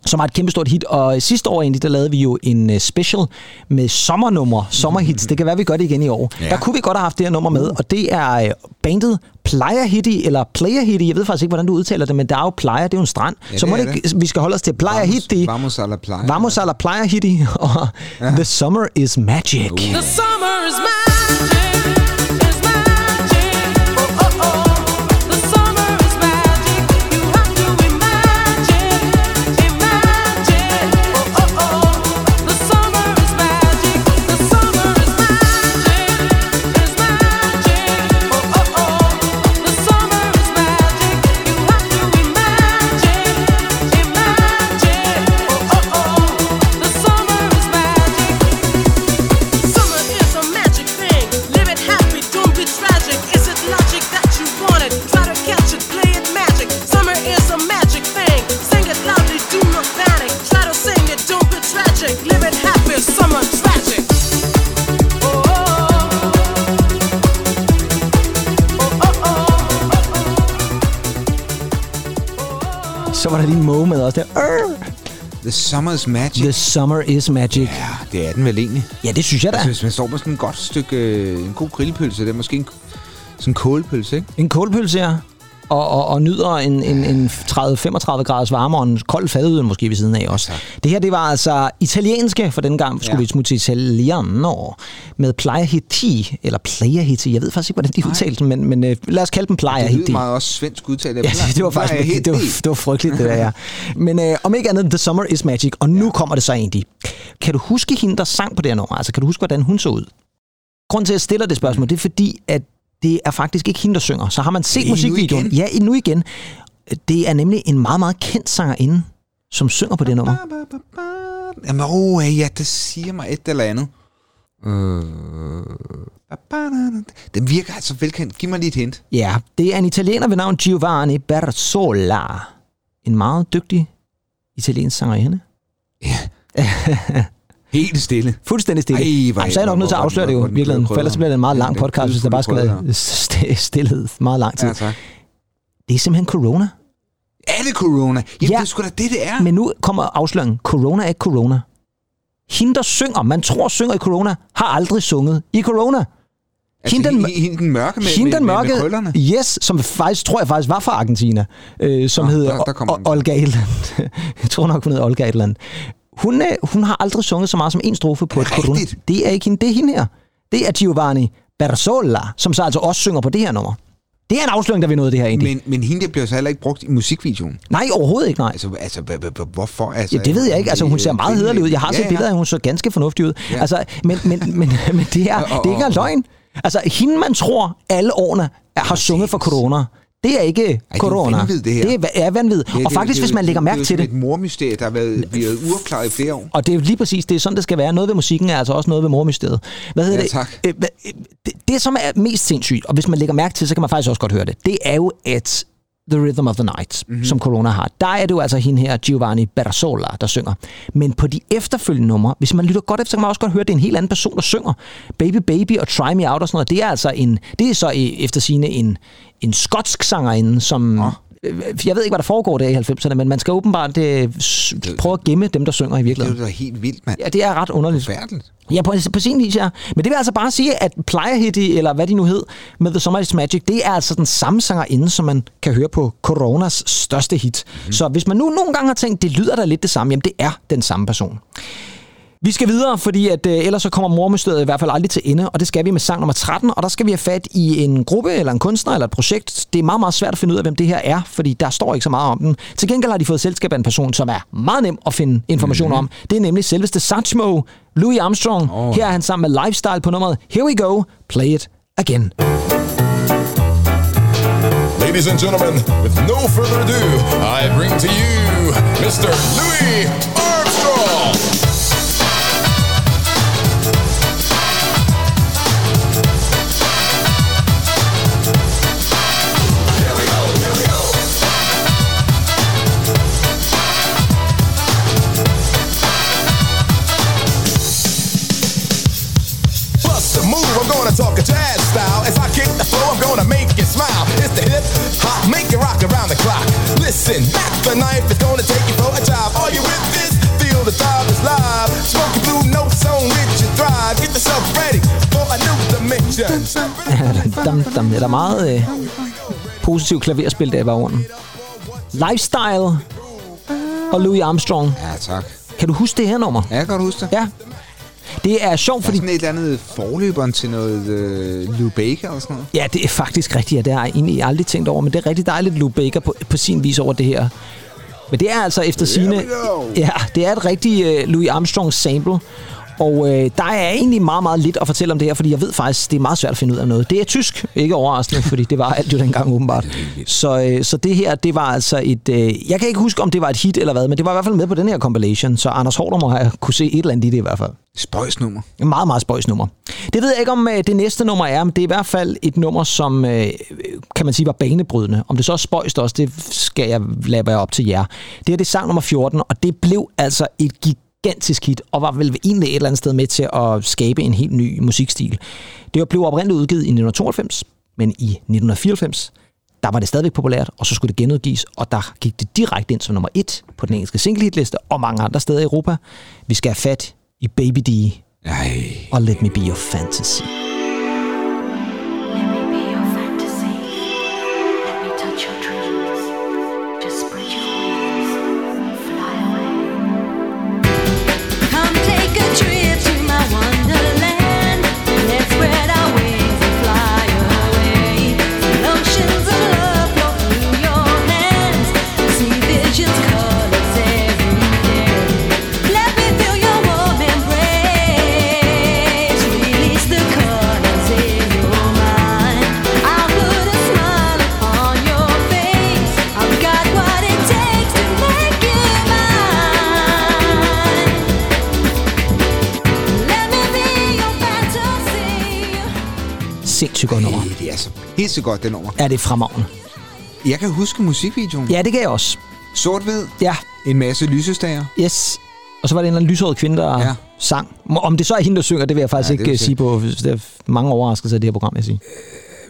som har et kæmpestort hit, og sidste år egentlig, der lavede vi jo en uh, special med sommernummer, sommerhits. Det kan være, vi gør det igen i år. Ja. Der kunne vi godt have haft det her nummer med, og det er uh, bandet Playa Hitty, eller Playa Hitty, jeg ved faktisk ikke, hvordan du udtaler det, men der er jo Playa, det er jo en strand. Ja, så må det ikke, vi skal holde os til Playa Vamos- Hitty. Vamos a la playa. Vamos a la Playa Hitty, *laughs* og The Summer is Magic. The summer is magic. The Summer is Magic. The summer is magic. Ja, det er den vel egentlig. Ja, det synes jeg da. Altså, hvis man står med sådan en godt stykke, øh, en god grillpølse, det er måske en, sådan en kålpølse, ikke? En kålpølse, ja. Og, og, og nyder en, en, en 30-35 graders varme og en kold fadøl måske ved siden af også. Det her, det var altså italienske, for den gang skulle Ja. vi smutte til Italiano, med Playa Hiti, eller Playa Hiti, jeg ved faktisk ikke, hvordan de udtalte den, men, men øh, lad os kalde dem Playa Det lyder meget også svensk udtale. Ja, det var faktisk helt det var, det var frygteligt, det der, ja. Men øh, om ikke andet, The Summer is Magic, og nu kommer det så egentlig. Kan du huske hende, der sang på det her nummer? Altså, kan du huske, hvordan hun så ud? Grunden til, at jeg stiller det spørgsmål, det er fordi, at det er faktisk ikke hende, der synger. Så har man set musikvideoen. igen? Ja, nu igen. Det er nemlig en meget, meget kendt sangerinde, som synger på det nummer. Jamen, åh, ja, det siger mig et eller andet. Øh, den virker altså velkendt. Giv mig lige et hint. Ja, det er en italiener ved navn Giovanni Berzola. En meget dygtig italiensk sangerinde. *laughs* Helt stille. Fuldstændig stille. Ej, Ej, så er jeg nok nødt til at afsløre det jo, i virkeligheden. For ellers bliver det en meget lang podcast, hvis der bare skal være st- stillhed meget lang tid. Ja, tak. Det er simpelthen corona. Er det corona? Jamen, Ja. det er sgu da det, det er. Men nu kommer afsløringen. Corona er ikke corona. Hende, der synger, man tror synger i corona, har aldrig sunget i corona. altså, hende, den- hende, den mørke med, Hende den mørke, med krøllerne. yes, som faktisk, tror jeg faktisk var fra Argentina, øh, som Nå, hedder der- der. Olga et. *laughs* Jeg tror nok, hun hedder Olga et eller andet. Hun, øh, hun har aldrig sunget så meget som en strofe på et corona. Det er ikke hende, det er hende her. Det er Giovanni Berzola, som så altså også synger på det her nummer. Det er en afsløring, der vi nåede det her egentlig. Men, men hende der bliver så heller ikke brugt i musikvideoen. Nej, overhovedet ikke, nej. Altså, altså hvorfor? Altså, Ja, det ved jeg ikke. Altså, hun ser meget hederlig ud. Jeg har set billeder af, hun så ganske fornuftig ud. Ja. Altså, men, men, men, *laughs* men det, er, *laughs* det er ikke engang løgn. Altså, hende, man tror alle årene har sunget for corona, det er ikke det er jo corona. vanvid, det her. Det er, er vanvid. Ja, og faktisk, hvis man lægger mærke til det. det, Det er et mormysterie, der har været, været uopklaret i flere år. og det er lige præcis, det er sådan, det skal være. Noget ved musikken er altså også noget ved mormysteriet. Hvad hedder Ja, det? tak. Øh, hvad- øh, det? Det, som er mest sindssygt, og hvis man lægger mærke til, så kan man faktisk også godt høre det, det er jo, at The Rhythm of the Night, Mhm. mm-hmm. som Corona har, der er det jo altså hende her, Giovanni Berzola, der synger. Men på de efterfølgende numre, hvis man lytter godt efter, så kan man også godt høre, at det er en helt anden person, der synger. Baby Baby og Try Me Out og sådan noget, det er altså en, det er så i- efter sine en, en skotsk sangerinde, som... Oh. Jeg ved ikke, hvad der foregår der i 90'erne, men man skal åbenbart øh, prøve at gemme dem, der synger i Det er virkeligheden. jo helt vildt, mand. Ja, det er ret underligt. Forfærdeligt. Ja, på, på sin vis, ja. Men det vil altså bare sige, at Playa Hitty, eller hvad de nu hed, med The Summer is Magic, det er altså den samme sangerinde, som man kan høre på Coronas største hit. Mm. Så hvis man nu nogle gange har tænkt, det lyder da lidt det samme, jamen det er den samme person. Vi skal videre, fordi at, øh, ellers så kommer mormøstødet i hvert fald aldrig til ende, og det skal vi med sang nummer 13, og der skal vi have fat i en gruppe, eller en kunstner, eller et projekt. Det er meget, meget svært at finde ud af, hvem det her er, fordi der står ikke så meget om den. Til gengæld har de fået selskab af en person, som er meget nem at finde information mm-hmm. om. Det er nemlig selveste Satchmo, Louis Armstrong. Oh. Her er han sammen med Lifestyle på nummeret Here We Go, Play It Again. Ladies and gentlemen, with no further ado, I bring to you Mr. Louis Listen, back the knife is gonna take you for a job. Are you with this? Feel the thrive is live. Smoky blue notes on which you thrive. Get yourself ready for a new dimension. dam, dam. Er der meget øh, positiv klaverspil, der i baggrunden. Lifestyle og Louis Armstrong. Ja, tak. Kan du huske det her nummer? Ja, jeg kan godt huske det. Ja. Det er sjovt, Der er fordi... sådan et eller andet forløberen til noget øh, Lou Baker eller sådan noget. Ja, det er faktisk rigtigt, ja, det har jeg egentlig aldrig tænkt over, men det er rigtig dejligt, Lou Baker på, på sin vis over det her. Men det er altså efter sine. Ja, det er et rigtigt uh, Louis Armstrong sample. Og øh, der er egentlig meget, meget lidt at fortælle om det her, fordi jeg ved faktisk, det er meget svært at finde ud af noget. Det er tysk, ikke overraskende, *laughs* fordi det var alt jo dengang åbenbart. Så, øh, så det her, det var altså et... Øh, jeg kan ikke huske, om det var et hit eller hvad, men det var i hvert fald med på den her compilation, så Anders Hårder må have kunne se et eller andet i det i hvert fald. Spøjsnummer. En meget, meget spøjs nummer. Det ved jeg ikke, om øh, det næste nummer er, men det er i hvert fald et nummer, som øh, kan man sige var banebrydende. Om det så er spøjst også, det skal jeg lade være op til jer. Det her det er sang nummer 14, og det blev altså et gigantisk hit, og var vel egentlig et eller andet sted med til at skabe en helt ny musikstil. Det blev oprindeligt udgivet i 1992, men i 1994, der var det stadigvæk populært, og så skulle det genudgives, og der gik det direkte ind som nummer et på den engelske singlehitliste, og mange andre steder i Europa. Vi skal have fat i Baby D Ej. og Let Me Be Your Fantasy. Godt nummer. Det er så helt så godt, det nummer. Er det fremragende? Jeg kan huske musikvideoen. Ja, det kan jeg også. Sort-hvid. Ja, En masse lysestager. yes. Og så var det en eller anden lyshåret kvinde, der Ja. sang. Om det så er hende, der synger, det vil jeg faktisk Ja, ikke sige. sige på. Det er mange overraskelser i det her program, jeg siger.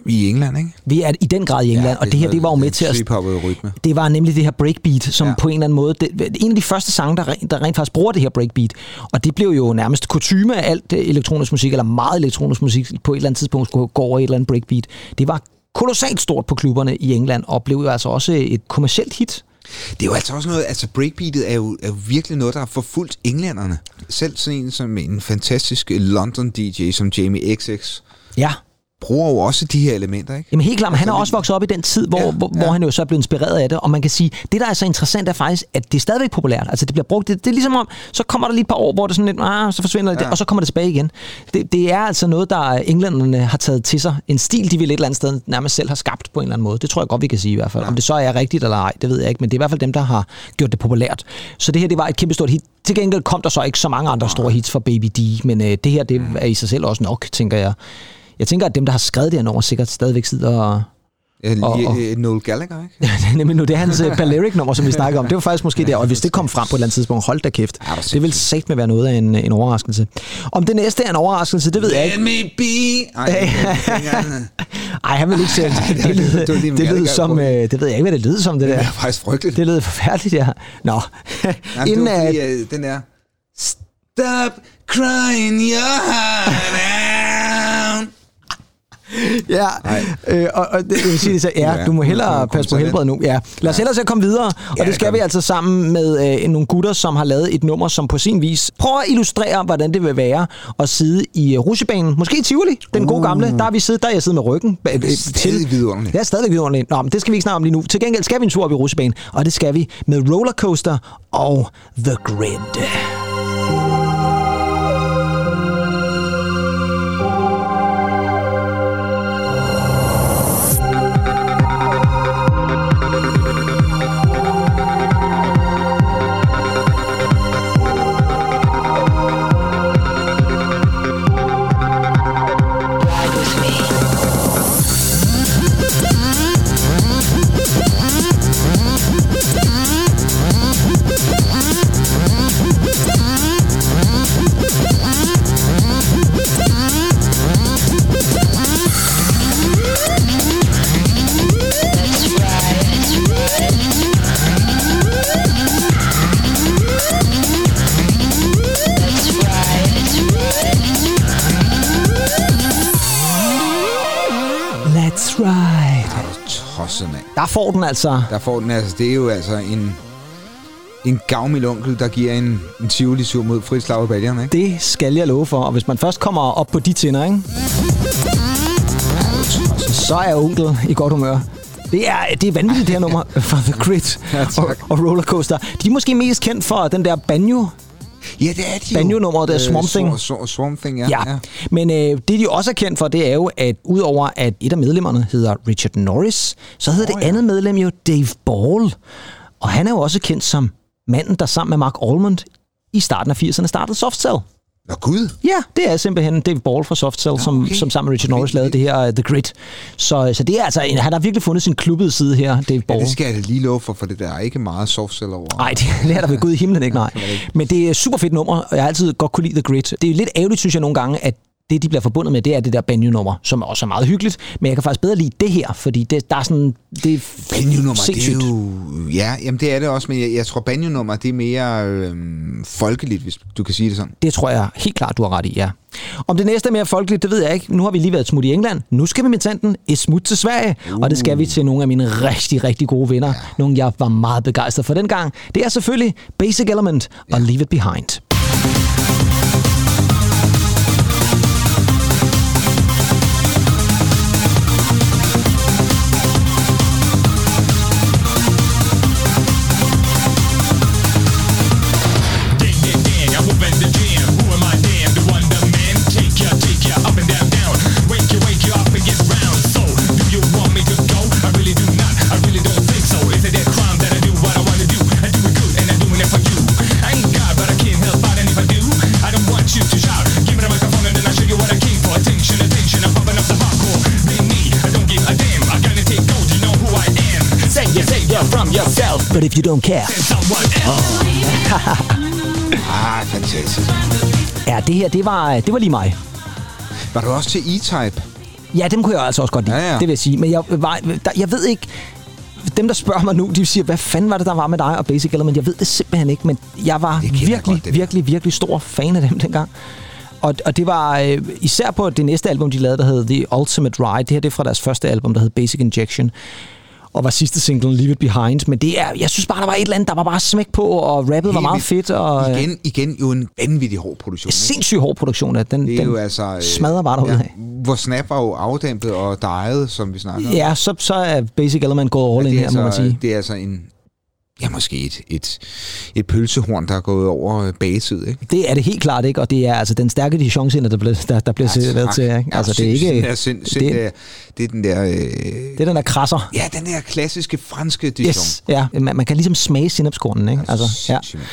Vi er i England, ikke? Vi er i den grad i England, ja, og det her, det var jo med til at rytme. det var nemlig det her breakbeat, som Ja. på en eller anden måde, det, en af de første sange, der, rent- der rent faktisk bruger det her breakbeat, og det blev jo nærmest kutume af alt øh, elektronisk musik, eller meget elektronisk musik, på et eller andet tidspunkt skulle gå over i et eller andet breakbeat. Det var kolossalt stort på klubberne i England, og blev jo altså også et kommercielt hit. Det er jo altså også noget, altså breakbeatet er jo, er jo virkelig noget, der har forfulgt englænderne. Selv sådan en som en fantastisk London DJ som Jamie XX Ja, bruger jo også de her elementer, ikke? Jamen helt klart, men han er Altså, også vokset op i den tid, hvor, Ja, hvor, ja. hvor han jo så er blevet inspireret af det, og man kan sige, det der er så interessant er faktisk, at det er stadigvæk populært. Altså det bliver brugt, det, det er ligesom om, så kommer der lige et par år, hvor det sådan lidt, ah, så forsvinder det, Ja. ja. og så kommer det tilbage igen. Det, det er altså noget, der englænderne har taget til sig. En stil, de vil et eller andet sted nærmest selv har skabt på en eller anden måde. Det tror jeg godt, vi kan sige i hvert fald. Ja. Om det så er rigtigt eller ej, det ved jeg ikke, men det er i hvert fald dem, der har gjort det populært. Så det her, det var et kæmpe stort hit. Til gengæld kom der så ikke så mange andre store hits for Baby D, men øh, det her, det er i sig selv også nok, tænker jeg. Jeg tænker, at dem, der har skrevet det her nummer, sikkert stadigvæk sidder og, Ja, Og- og- øh, Noel Gallagher, ikke? *laughs* det er nemlig nu, det er hans uh, Balearic-nummer, som vi snakker om. Det var faktisk måske der, og hvis det kom frem på et eller andet tidspunkt, hold da kæft. Ja, Det vil sagt med være noget af en, en overraskelse. Om det næste er en overraskelse, det ved jeg Let ikke. me be... Ej, det *laughs* Ej, han vil ikke sætte. *laughs* Det, det lød, lige en det lød som, øh, det ved jeg ikke, hvad det lød som, det der. er faktisk frygteligt. Det lød forfærdeligt, ja. Nå, Nej, inden det var at, fordi, øh, den er... Stop crying your heart. Ja, øh, og, og det, jeg vil sige så, ja, Ja, du må hellere passe på helbredet nu. Ja. Lad os hellere så komme videre, og Ja, det skal vi altså sammen med øh, nogle gutter, som har lavet et nummer, som på sin vis prøver at illustrere, hvordan det vil være at sidde i uh, rusjebanen. Måske i Tivoli, den gode gamle. Der har vi siddet, der er jeg siddet med ryggen øh, Stadig vidunderligt. Er stadig vidunderligt. Nå, men det skal vi ikke snakke om lige nu. Til gengæld skal vi en tur op i rusjebanen, og det skal vi med Rollercoaster og The Grid. Der får den altså. Der får den altså, det er jo altså en, en gavmild onkel, der giver en, en Tivoli-tur mod Fritz Lauer Baljern, ikke? Det skal jeg love for. Og hvis man først kommer op på de tænder, ikke? så er onkel i godt humør. Det er, det er vanvittigt, det her nummer *laughs* fra The Grid Ja, tak. og, og Rollercoaster. De er måske mest kendt for den der banjo. Ja, det er de jo. Banjo-nummeret, det er Swamp Thing. Sw- Sw- Swamp Thing, ja. Ja. ja. Men øh, det, de også er kendt for, det er jo, at udover at et af medlemmerne hedder Richard Norris, så hedder oh, det ja. andet medlem jo Dave Ball. Og han er jo også kendt som manden, der sammen med Mark Almond i starten af 80'erne startede Soft Cell. Nå, Gud. Ja, det er simpelthen Dave Ball fra Soft Cell, som, okay. som sammen med Richard Norris lavede det her uh, The Grid. Så, så det er altså, en, han har virkelig fundet sin klubbede side her, Dave Ja, Ball. det skal jeg lige love for, for det der er ikke meget soft cell over. Nej, det, det er der ved Gud i himlen ikke, nej. Men det er super fedt nummer, og jeg har altid godt kunne lide The Grid. Det er lidt ærgerligt, synes jeg nogle gange, at det, de bliver forbundet med, det er det der banjo-nummer, som også er meget hyggeligt. Men jeg kan faktisk bedre lide det her, fordi det, der er sådan... Det er Banjo-nummer, det er jo... Ja, jamen det er det også, men jeg, jeg tror, banjo-nummer, det er mere øh, folkeligt, hvis du kan sige det sådan. Det tror jeg helt klart, du har ret i, ja. Om det næste er mere folkeligt, det ved jeg ikke. Nu har vi lige været et smut i England. Nu skal vi med tanten et smut til Sverige. Uh. Og det skal vi til nogle af mine rigtig, rigtig gode venner. Ja. Nogle, jeg var meget begejstret for dengang. Det er selvfølgelig Basic Element og Leave It Behind. But if you don't care. Else. Ah, fantastisk. Ja, det her, det var, det var lige mig. Var du også til E-Type? Ja, dem kunne jeg altså også godt lide, Ja, ja. det vil jeg sige. Men jeg, var, der, jeg ved ikke... Dem, der spørger mig nu, de siger, hvad fanden var det, der var med dig og Basic Element? Jeg ved det simpelthen ikke, men jeg var kender jeg virkelig, godt, der. virkelig, virkelig stor fan af dem dengang. Og, og det var øh, især på det næste album, de lavede, der hed The Ultimate Ride. Det her det er fra deres første album, der hed Basic Injection. Og var sidste single, Leave It Behind. Men det er, jeg synes bare, der var et eller andet, der var bare smæk på, og rappet var Helt meget vildt. fedt. Og, øh, Igen, igen jo en vanvittig hård produktion. ikke? sindssygt hård produktion af den. Det er den jo altså... øh, smadrer bare derude af. Hvor Snap var jo afdæmpet og dejet, som vi snakker om. Ja, så, så er Basic Element gået all in det, er her, må man altså, sige. det er altså en... Ja, måske et, et, et pølsehorn, der er gået over øh, bagetid, ikke? Det er det helt klart ikke, og det er altså den stærke dichance, der bliver, der, der bliver Ja, serveret til. Ikke? Ja, Altså, det er ikke... sind- sind- sind- det, er, det er den der... Øh, det er den der krasser. ja, den der klassiske franske dijon. Yes, ja. Man, man kan ligesom smage sinapskornen, ikke? Altså, ja. sindssygt, mand.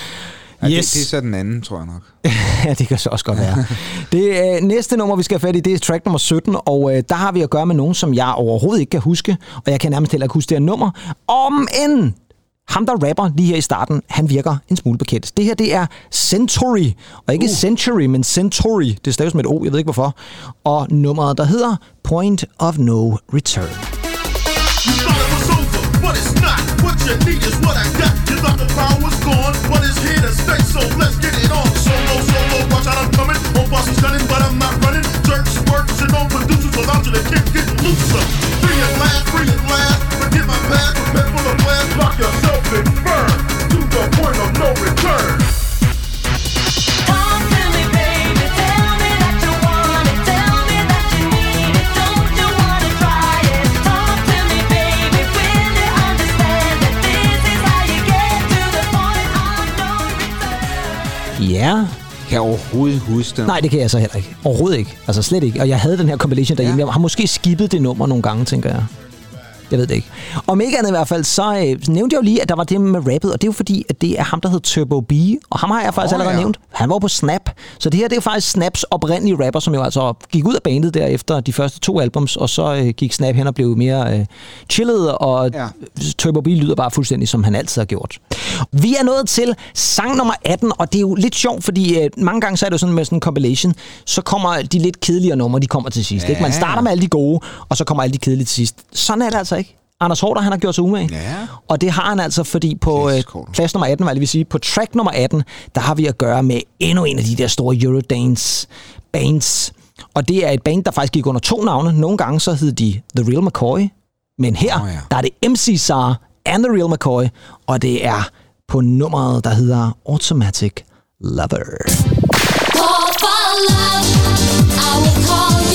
Ja, Yes. det, det er så den anden, tror jeg nok. *laughs* ja, det kan så også godt være. Det øh, næste nummer, vi skal have fat i, det er track nummer 17, og øh, der har vi at gøre med nogen, som jeg overhovedet ikke kan huske, og jeg kan nærmest heller ikke huske det her nummer. Om end ham, der rapper lige her i starten, han virker en smule bekendt. Det her, det er Century, og ikke uh. Century, men Century. Det staves med et O, jeg ved ikke hvorfor. Og nummeret, der hedder Point of No Return. What you need is what I got. You thought the power was gone, but it's here to stay. So let's get it on. Solo, solo, watch out, I'm coming. Whole boss gunning, but I'm not running. Jerks, works, and no producers without you, they can't get looser. Free at last, free at last. Forget my past, a bed full of blast. Lock yourself in burn to the point of no return. Talk Kan overhovedet huske den? Nej, det kan jeg så heller ikke. Overhovedet ikke. Altså slet ikke. Og jeg havde den her compilation derhjemme. Ja. Jeg har måske skippet det nummer nogle gange, tænker jeg. Jeg ved det ikke. Om ikke andet i hvert fald, så øh, nævnte jeg jo lige, at der var det med rappet, og det er jo fordi, at det er ham, der hed Turbo B, og ham har jeg faktisk oh, allerede ja. nævnt. Han var på Snap, så det her det er faktisk Snaps oprindelige rapper, som jo altså gik ud af bandet der efter de første to albums, og så øh, gik Snap hen og blev mere øh, chillet, og ja. Turbo B lyder bare fuldstændig, som han altid har gjort. Vi er nået til sang nummer 18, og det er jo lidt sjovt, fordi øh, mange gange så er det jo sådan med sådan en compilation, så kommer de lidt kedeligere numre, de kommer til sidst. Ja. Ikke? Man starter med alle de gode, og så kommer alle de kedelige til sidst. Sådan er det altså. Anders Hårder, han har gjort sig umage. Ja. Og det har han altså, fordi på øh, plads nummer 18, hvad jeg lige vil sige, på track nummer 18, der har vi at gøre med endnu en af de der store Eurodance bands. Og det er et band, der faktisk gik under to navne. Nogle gange så hed de The Real McCoy, men her, Åh, ja. der er det MC Sar and The Real McCoy, og det er på nummeret, der hedder Automatic Lover. Call for love, I will call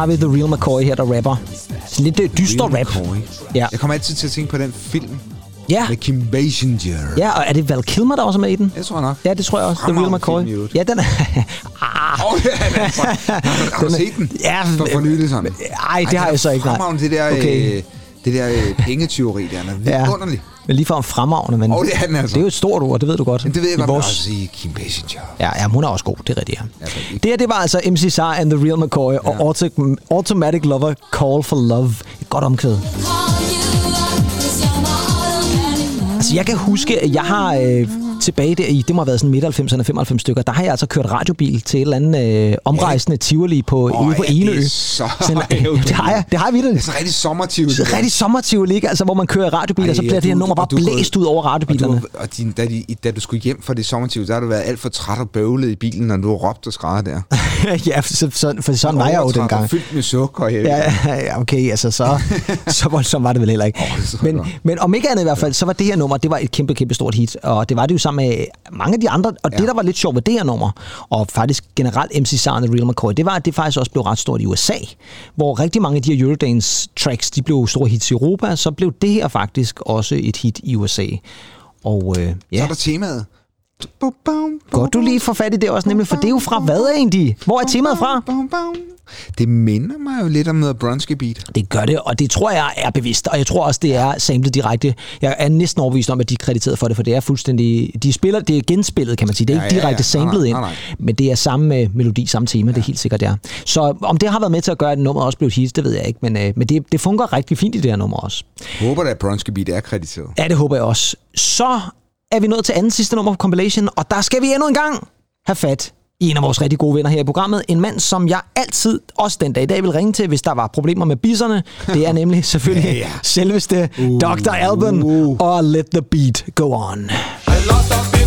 har vi The Real McCoy her, der rapper. Sådan lidt øh, dyster rap. McCoy. Ja. Jeg kommer altid til at tænke på den film. Ja. Med Kim Basinger. Ja, og er det Val Kilmer, der også er med i den? Jeg tror nok. Ja, det tror jeg også. The Real McCoy. Ja, den er... *laughs* ah, Åh, ja, den for- *laughs* Har du Den set den? Ja, For for nylig sådan. Ej, det har jeg så ikke. Fremragende, det der, Okay. øh, det der øh, pengetyveri, der er Ja. vidunderligt. Men lige for en fremragende, men Åh, det er den altså. det er jo et stort ord, det ved du godt. Men det ved jeg I godt, vores- også sige Kim Basinger. Ja, ja, hun er også god, det er rigtigt. Ja. Ja, Det her, det var altså MC Sar and The Real McCoy og Auto- Automatic Lover Call for Love. Et godt omkvæd. Altså, jeg kan huske, at jeg har øh, tilbage der i, det må have været sådan midt 90'erne, 95 stykker, der har jeg altså kørt radiobil til et eller andet øh, omrejsende Tivoli på, Åh, ude på ja, det Enø. så *laughs* Sådan, *laughs* øh, det har jeg, det har jeg Det vildt. er sådan rigtig sommertivoli. Det er rigtig sommertivoli, ikke? Altså, hvor man kører radiobil, og så Ej, bliver og det her nummer bare du blæst ud over Og, du, radiobilerne. og din, da, de, da du skulle hjem fra det sommertiv, der har du været alt for træt og bøvlet i bilen, når du har råbt og skrejet der. *laughs* ja, så, så, for sådan var jeg jo dengang. Fyldt med sukker. Ja, Ja, ja, okay, altså så, så voldsomt var det vel heller ikke. Det så men, men om ikke andet i hvert fald, så var det her nummer, det var et kæmpe, kæmpe stort hit. Og det var det jo sammen med mange af de andre. Og ja. det, der var lidt sjovt ved det her nummer, og faktisk generelt MC Saren og Real McCoy, det var, at det faktisk også blev ret stort i USA, hvor rigtig mange af de her Eurodance tracks, de blev store hits i Europa, så blev det her faktisk også et hit i USA. Og øh, Så ja, er der temaet. Godt du lige får fat i det også, nemlig, for det er jo fra hvad egentlig? Hvor er temaet fra? Det minder mig jo lidt om noget Bronski Beat. Det gør det, og det tror jeg er bevidst, og jeg tror også, det er samlet direkte. Jeg er næsten overbevist om, at de er krediteret for det, for det er fuldstændig... De spiller, det er genspillet, kan man sige. Det er Ja, ikke ja, ja. direkte samlet ind, nej, nej. men det er samme øh, melodi, samme tema, det er helt sikkert, det er. Så om det har været med til at gøre, at nummeret også blev hit, det ved jeg ikke, men, øh, men det, det fungerer rigtig fint i det her nummer også. Jeg håber da, at Bronski Beat er krediteret. Ja, det håber jeg også. Så er vi nået til anden sidste nummer på compilation, og der skal vi endnu en gang have fat i en af vores rigtig gode venner her i programmet. En mand, som jeg altid, også den dag i dag, vil ringe til, hvis der var problemer med bisserne. Det er nemlig *laughs* selvfølgelig Ja, ja. selveste uh, Dr. Alban uh. og Let the Beat Go On. A lot of people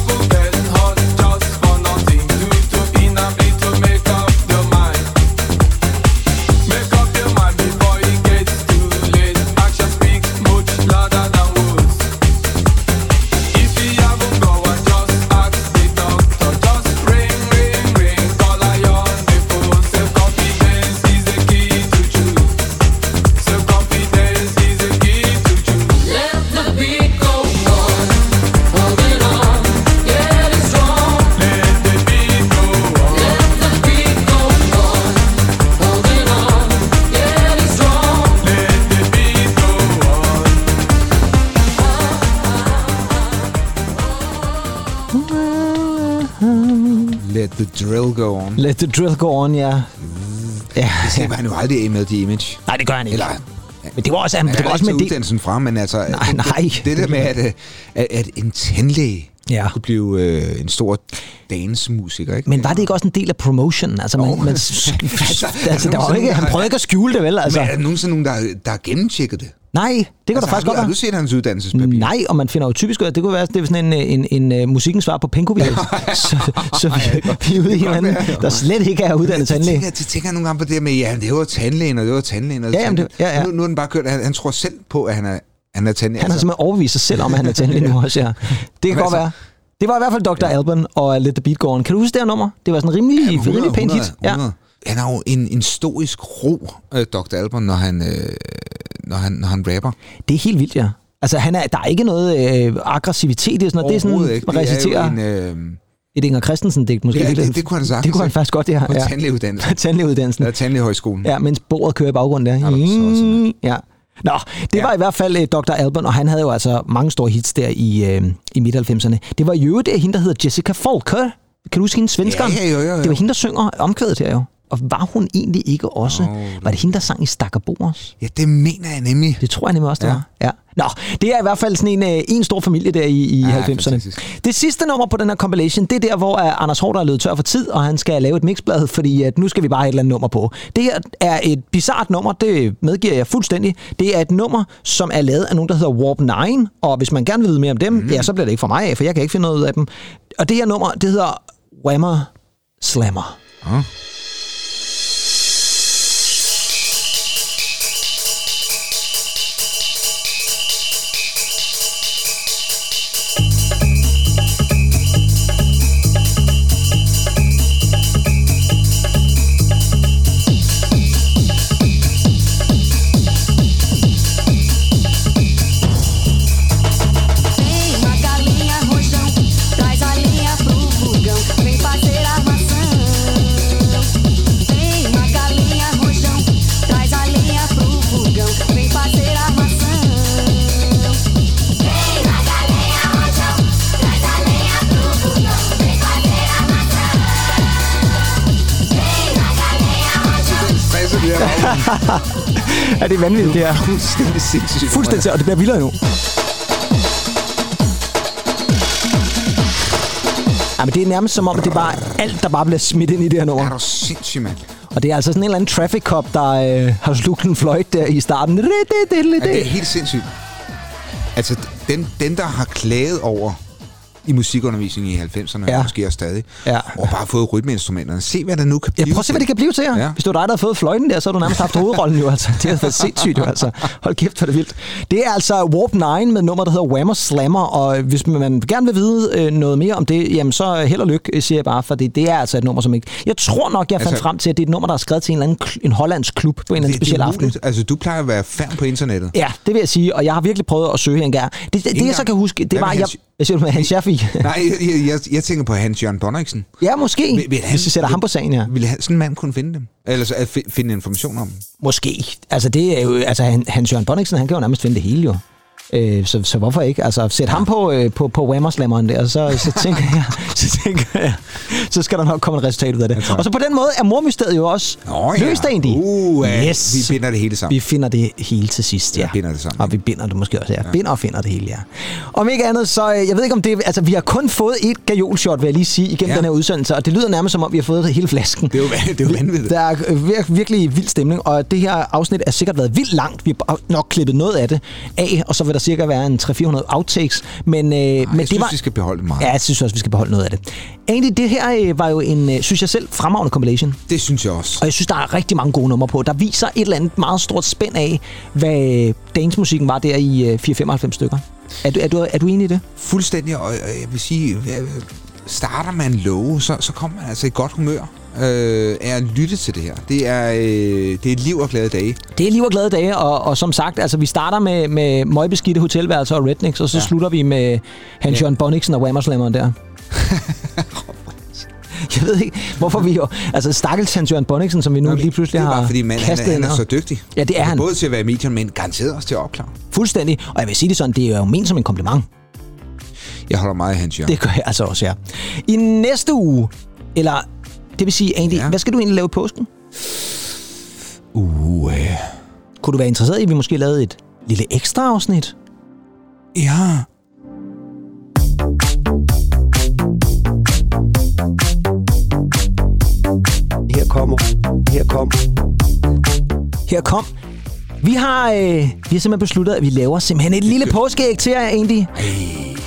the drill go on. Let the drill go on, ja. Ja, Det siger han jo aldrig med The Image. nej, det gør han ikke. Eller, Men det var også, han, han det var også med taget det. uddannelsen fra, men altså... Nej, det- nej. Det, det der med, at, at, at en tandlæge Ja. kunne blive øh, en stor dancemusiker, ikke? Men var det ikke også en del af promotion? Altså, man, Jo. man, *laughs* altså, der var jo ikke, han prøvede ikke at skjule det, vel? Altså. Men er der nogensinde nogen, der, der har gennemtjekket det? Nej, det kan altså, da faktisk har, godt du, har være. du set hans uddannelsespapir? Nej, og man finder jo typisk ud af, det kunne være, det er sådan en, en, en, en musikkens svar på Penkovial. *laughs* så, så vi, vi er ude i en anden, der slet ikke er uddannet Så tandlæge. tænker, jeg, så tænker jeg nogle gange på det med, ja, det var tandlægen, og det var tandlægen. Og Ja, jamen, det- ja, ja. Nu, nu er den bare kørt, han, han tror selv på, at han er, han er tandlæge. Han har simpelthen overbevist sig selv om, at han er tandlæge *laughs* nu også, ja. Det kan Men godt altså- være. Det var i hvert fald Dr. Alban og Let the Beat Go On. Kan du huske det her nummer? Det var sådan en rimelig, Jamen, 100, rimelig pænt hit. 100, 100. Han har jo en, en stoisk ro, øh, Dr. Alban, når han, øh, når, han, når han rapper. Det er helt vildt, ja. Altså, han er, der er ikke noget øh, aggressivitet i sådan noget. Det er sådan, ikke. man Det er reciterer en, øh, et Inger Christensen-digt måske. Ja, det- det kunne han sagtens, Det kunne han faktisk godt, ja. På ja. tandlægeuddannelsen. tandlægeuddannelsen. Eller tandlægehøjskolen. Ja, mens bordet kører i baggrunden der. så også, Ja. Nå, det ja. var i hvert fald uh, Dr. Alban, og han havde jo altså mange store hits der i, uh, i midt-90'erne. Det var jo det hende, der hedder Jessica Folker. Kan du huske hende, svenskeren? Ja, ja, jo, jo. Det var hende, der synger omkvædet her jo. Og var hun egentlig ikke også? Nå, var det hende, der sang i Stakkerbors? Ja, det mener jeg nemlig. Det tror jeg nemlig også, det Ja. var. Ja. Nå, det er i hvert fald sådan en, øh, en stor familie der i, i Ja, 90'erne. fantastisk. Det sidste nummer på den her compilation, det er der, hvor uh, Anders Hård er løbet tør for tid, og han skal lave et mixblad, fordi at nu skal vi bare have et eller andet nummer på. Det her er et bizart nummer, det medgiver jeg fuldstændig. Det er et nummer, som er lavet af nogen, der hedder Warp 9, og hvis man gerne vil vide mere om dem, mm. ja, så bliver det ikke for mig af, for jeg kan ikke finde noget ud af dem. Og det her nummer, det hedder Whammer Slammer. Ja. Er det vanvittigt, det er. Fuldstændig sindssygt. Fuldstændig, og det bliver vildere nu. Ja, men det er nærmest som om, det er bare alt, der bare bliver smidt ind i det her nummer. Er du sindssyg, mand? Og det er altså sådan en eller anden traffic cop, der øh, har slugt en fløjt der i starten. Ja, det er helt sindssygt. Altså, den, den der har klaget over i musikundervisningen i 90'erne, Ja. ja. måske også stadig, Ja. og bare fået rytmeinstrumenterne. Se, hvad der nu kan Ja, blive prøv at se, hvad det kan blive til her. Ja. Ja. Hvis det var dig, der havde fået fløjten der, så har du nærmest haft hovedrollen jo. Altså. Det har været sindssygt jo. Altså. Hold kæft, hvor det vildt. Det er altså Warp 9 med nummer, der hedder Whammer Slammer. Og hvis man gerne vil vide øh, noget mere om det, jamen så held og lykke, siger jeg bare. For det, er altså et nummer, som ikke... Jeg tror nok, jeg fandt Altså- frem til, at det er et nummer, der er skrevet til en, eller anden, en hollandsk klub på en eller anden speciel aften. Altså, du plejer at være fan på internettet. Ja, det vil jeg sige, og jeg har virkelig prøvet at søge en gang. Det, det, det jeg så kan huske, det var... Jeg, hvad siger du med Hans Schaffi? Nej, jeg, jeg, jeg, tænker på Hans Jørgen Bonniksen. ja, måske, Vil- vil han- hvis vi sætter ham på sagen her. Vil han, sådan en mand kunne finde dem? Eller så at fi- finde information om dem? Måske. Altså, det er jo, altså han, Hans Jørgen Bonniksen, han kan jo nærmest finde det hele jo. Øh, så, så hvorfor ikke? Altså, sæt ham på, øh, på, på Whammerslammeren der, så, så, *laughs* tænker jeg, så tænker jeg, så skal der nok komme et resultat ud af det. Og så på den måde er mormysteriet jo også Nå, ja. løst egentlig. Uh, ja. Yes. Vi binder det hele sammen. Vi finder det hele til sidst, ja. Ja, binder det sammen, Og vi binder det måske også, ja. Binder og finder det hele, ja. Om ikke andet, så øh, jeg ved ikke om det... Altså, vi har kun fået et gajolshot, vil jeg lige sige, igennem Ja. den her udsendelse, og det lyder nærmest som om, vi har fået hele flasken. Det er jo, det er jo vanvittigt. Der er øh, vir- virkelig vild stemning, og det her afsnit er sikkert været vildt langt. Vi har nok klippet noget af det af, og så vil der cirka være en 300-400 outtakes. Men, øh, men jeg det synes, var... vi skal beholde meget. Ja, jeg synes også, vi skal beholde noget af det. Egentlig, det her øh, var jo en, øh, synes jeg selv, fremragende compilation. Det synes jeg også. Og jeg synes, der er rigtig mange gode numre på. Der viser et eller andet meget stort spænd af, hvad dansmusikken var der i øh, 4-95 stykker. Er du, er, du, er du enig i det? Fuldstændig, og og jeg vil sige, øh, starter man low, så, så kommer man altså i godt humør øh, af at lytte til det her. Det er, øh, det er liv og glade dage. Det er liv og glade dage, og, og som sagt, altså, vi starter med, med møgbeskidte hotelværelser og rednecks, og så ja. Slutter vi med Hans Ja. Bonniksen og Whammerslammeren der. *laughs* Jeg ved ikke, hvorfor vi jo... Altså, stakkels Hans Jørgen Bonniksen, som vi nu Nå, lige pludselig det er har bare fordi, manden han, er- han er så dygtig. Ja, det er han. Både til at være i medierne, men garanteret også til at opklare. Fuldstændig. Og jeg vil sige det sådan, det er jo ment som en kompliment. Jeg holder meget af Hans Jørgen. Det gør jeg altså også, ja. I næste uge, eller det vil sige, Andy, ja. Hvad skal du egentlig lave i påsken? Uh. Kunne du være interesseret i, at vi måske lavede et lille ekstra afsnit? Ja. Her kommer, her kommer. Her kom. Vi har, øh, vi har simpelthen besluttet, at vi laver simpelthen et lille påskeæg til jer, Andy.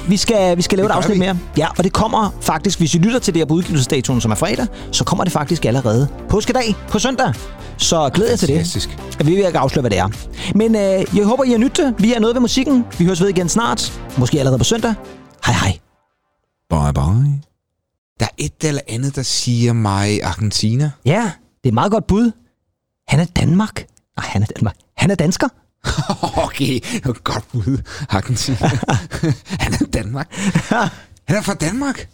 Vi skal, vi skal lave et Det gør afsnit vi. mere. Ja, og det kommer faktisk, hvis I lytter til det her på udgivelsesdatoen, som er fredag, så kommer det faktisk allerede påskedag på søndag. Så glæd jer til det. Fantastisk. Vi vil ikke afsløre, hvad det er. Men øh, jeg håber, I har nyttet det. Vi er noget ved musikken. Vi høres ved igen snart. Måske allerede på søndag. Hej hej. Bye bye. Der er et eller andet, der siger mig Argentina. Ja, det er et meget godt bud. Han er Danmark. Nej, han er Danmark. Han er dansker. *laughs* Okay, godt bud. Argentina. Han er Danmark. Han er fra Danmark.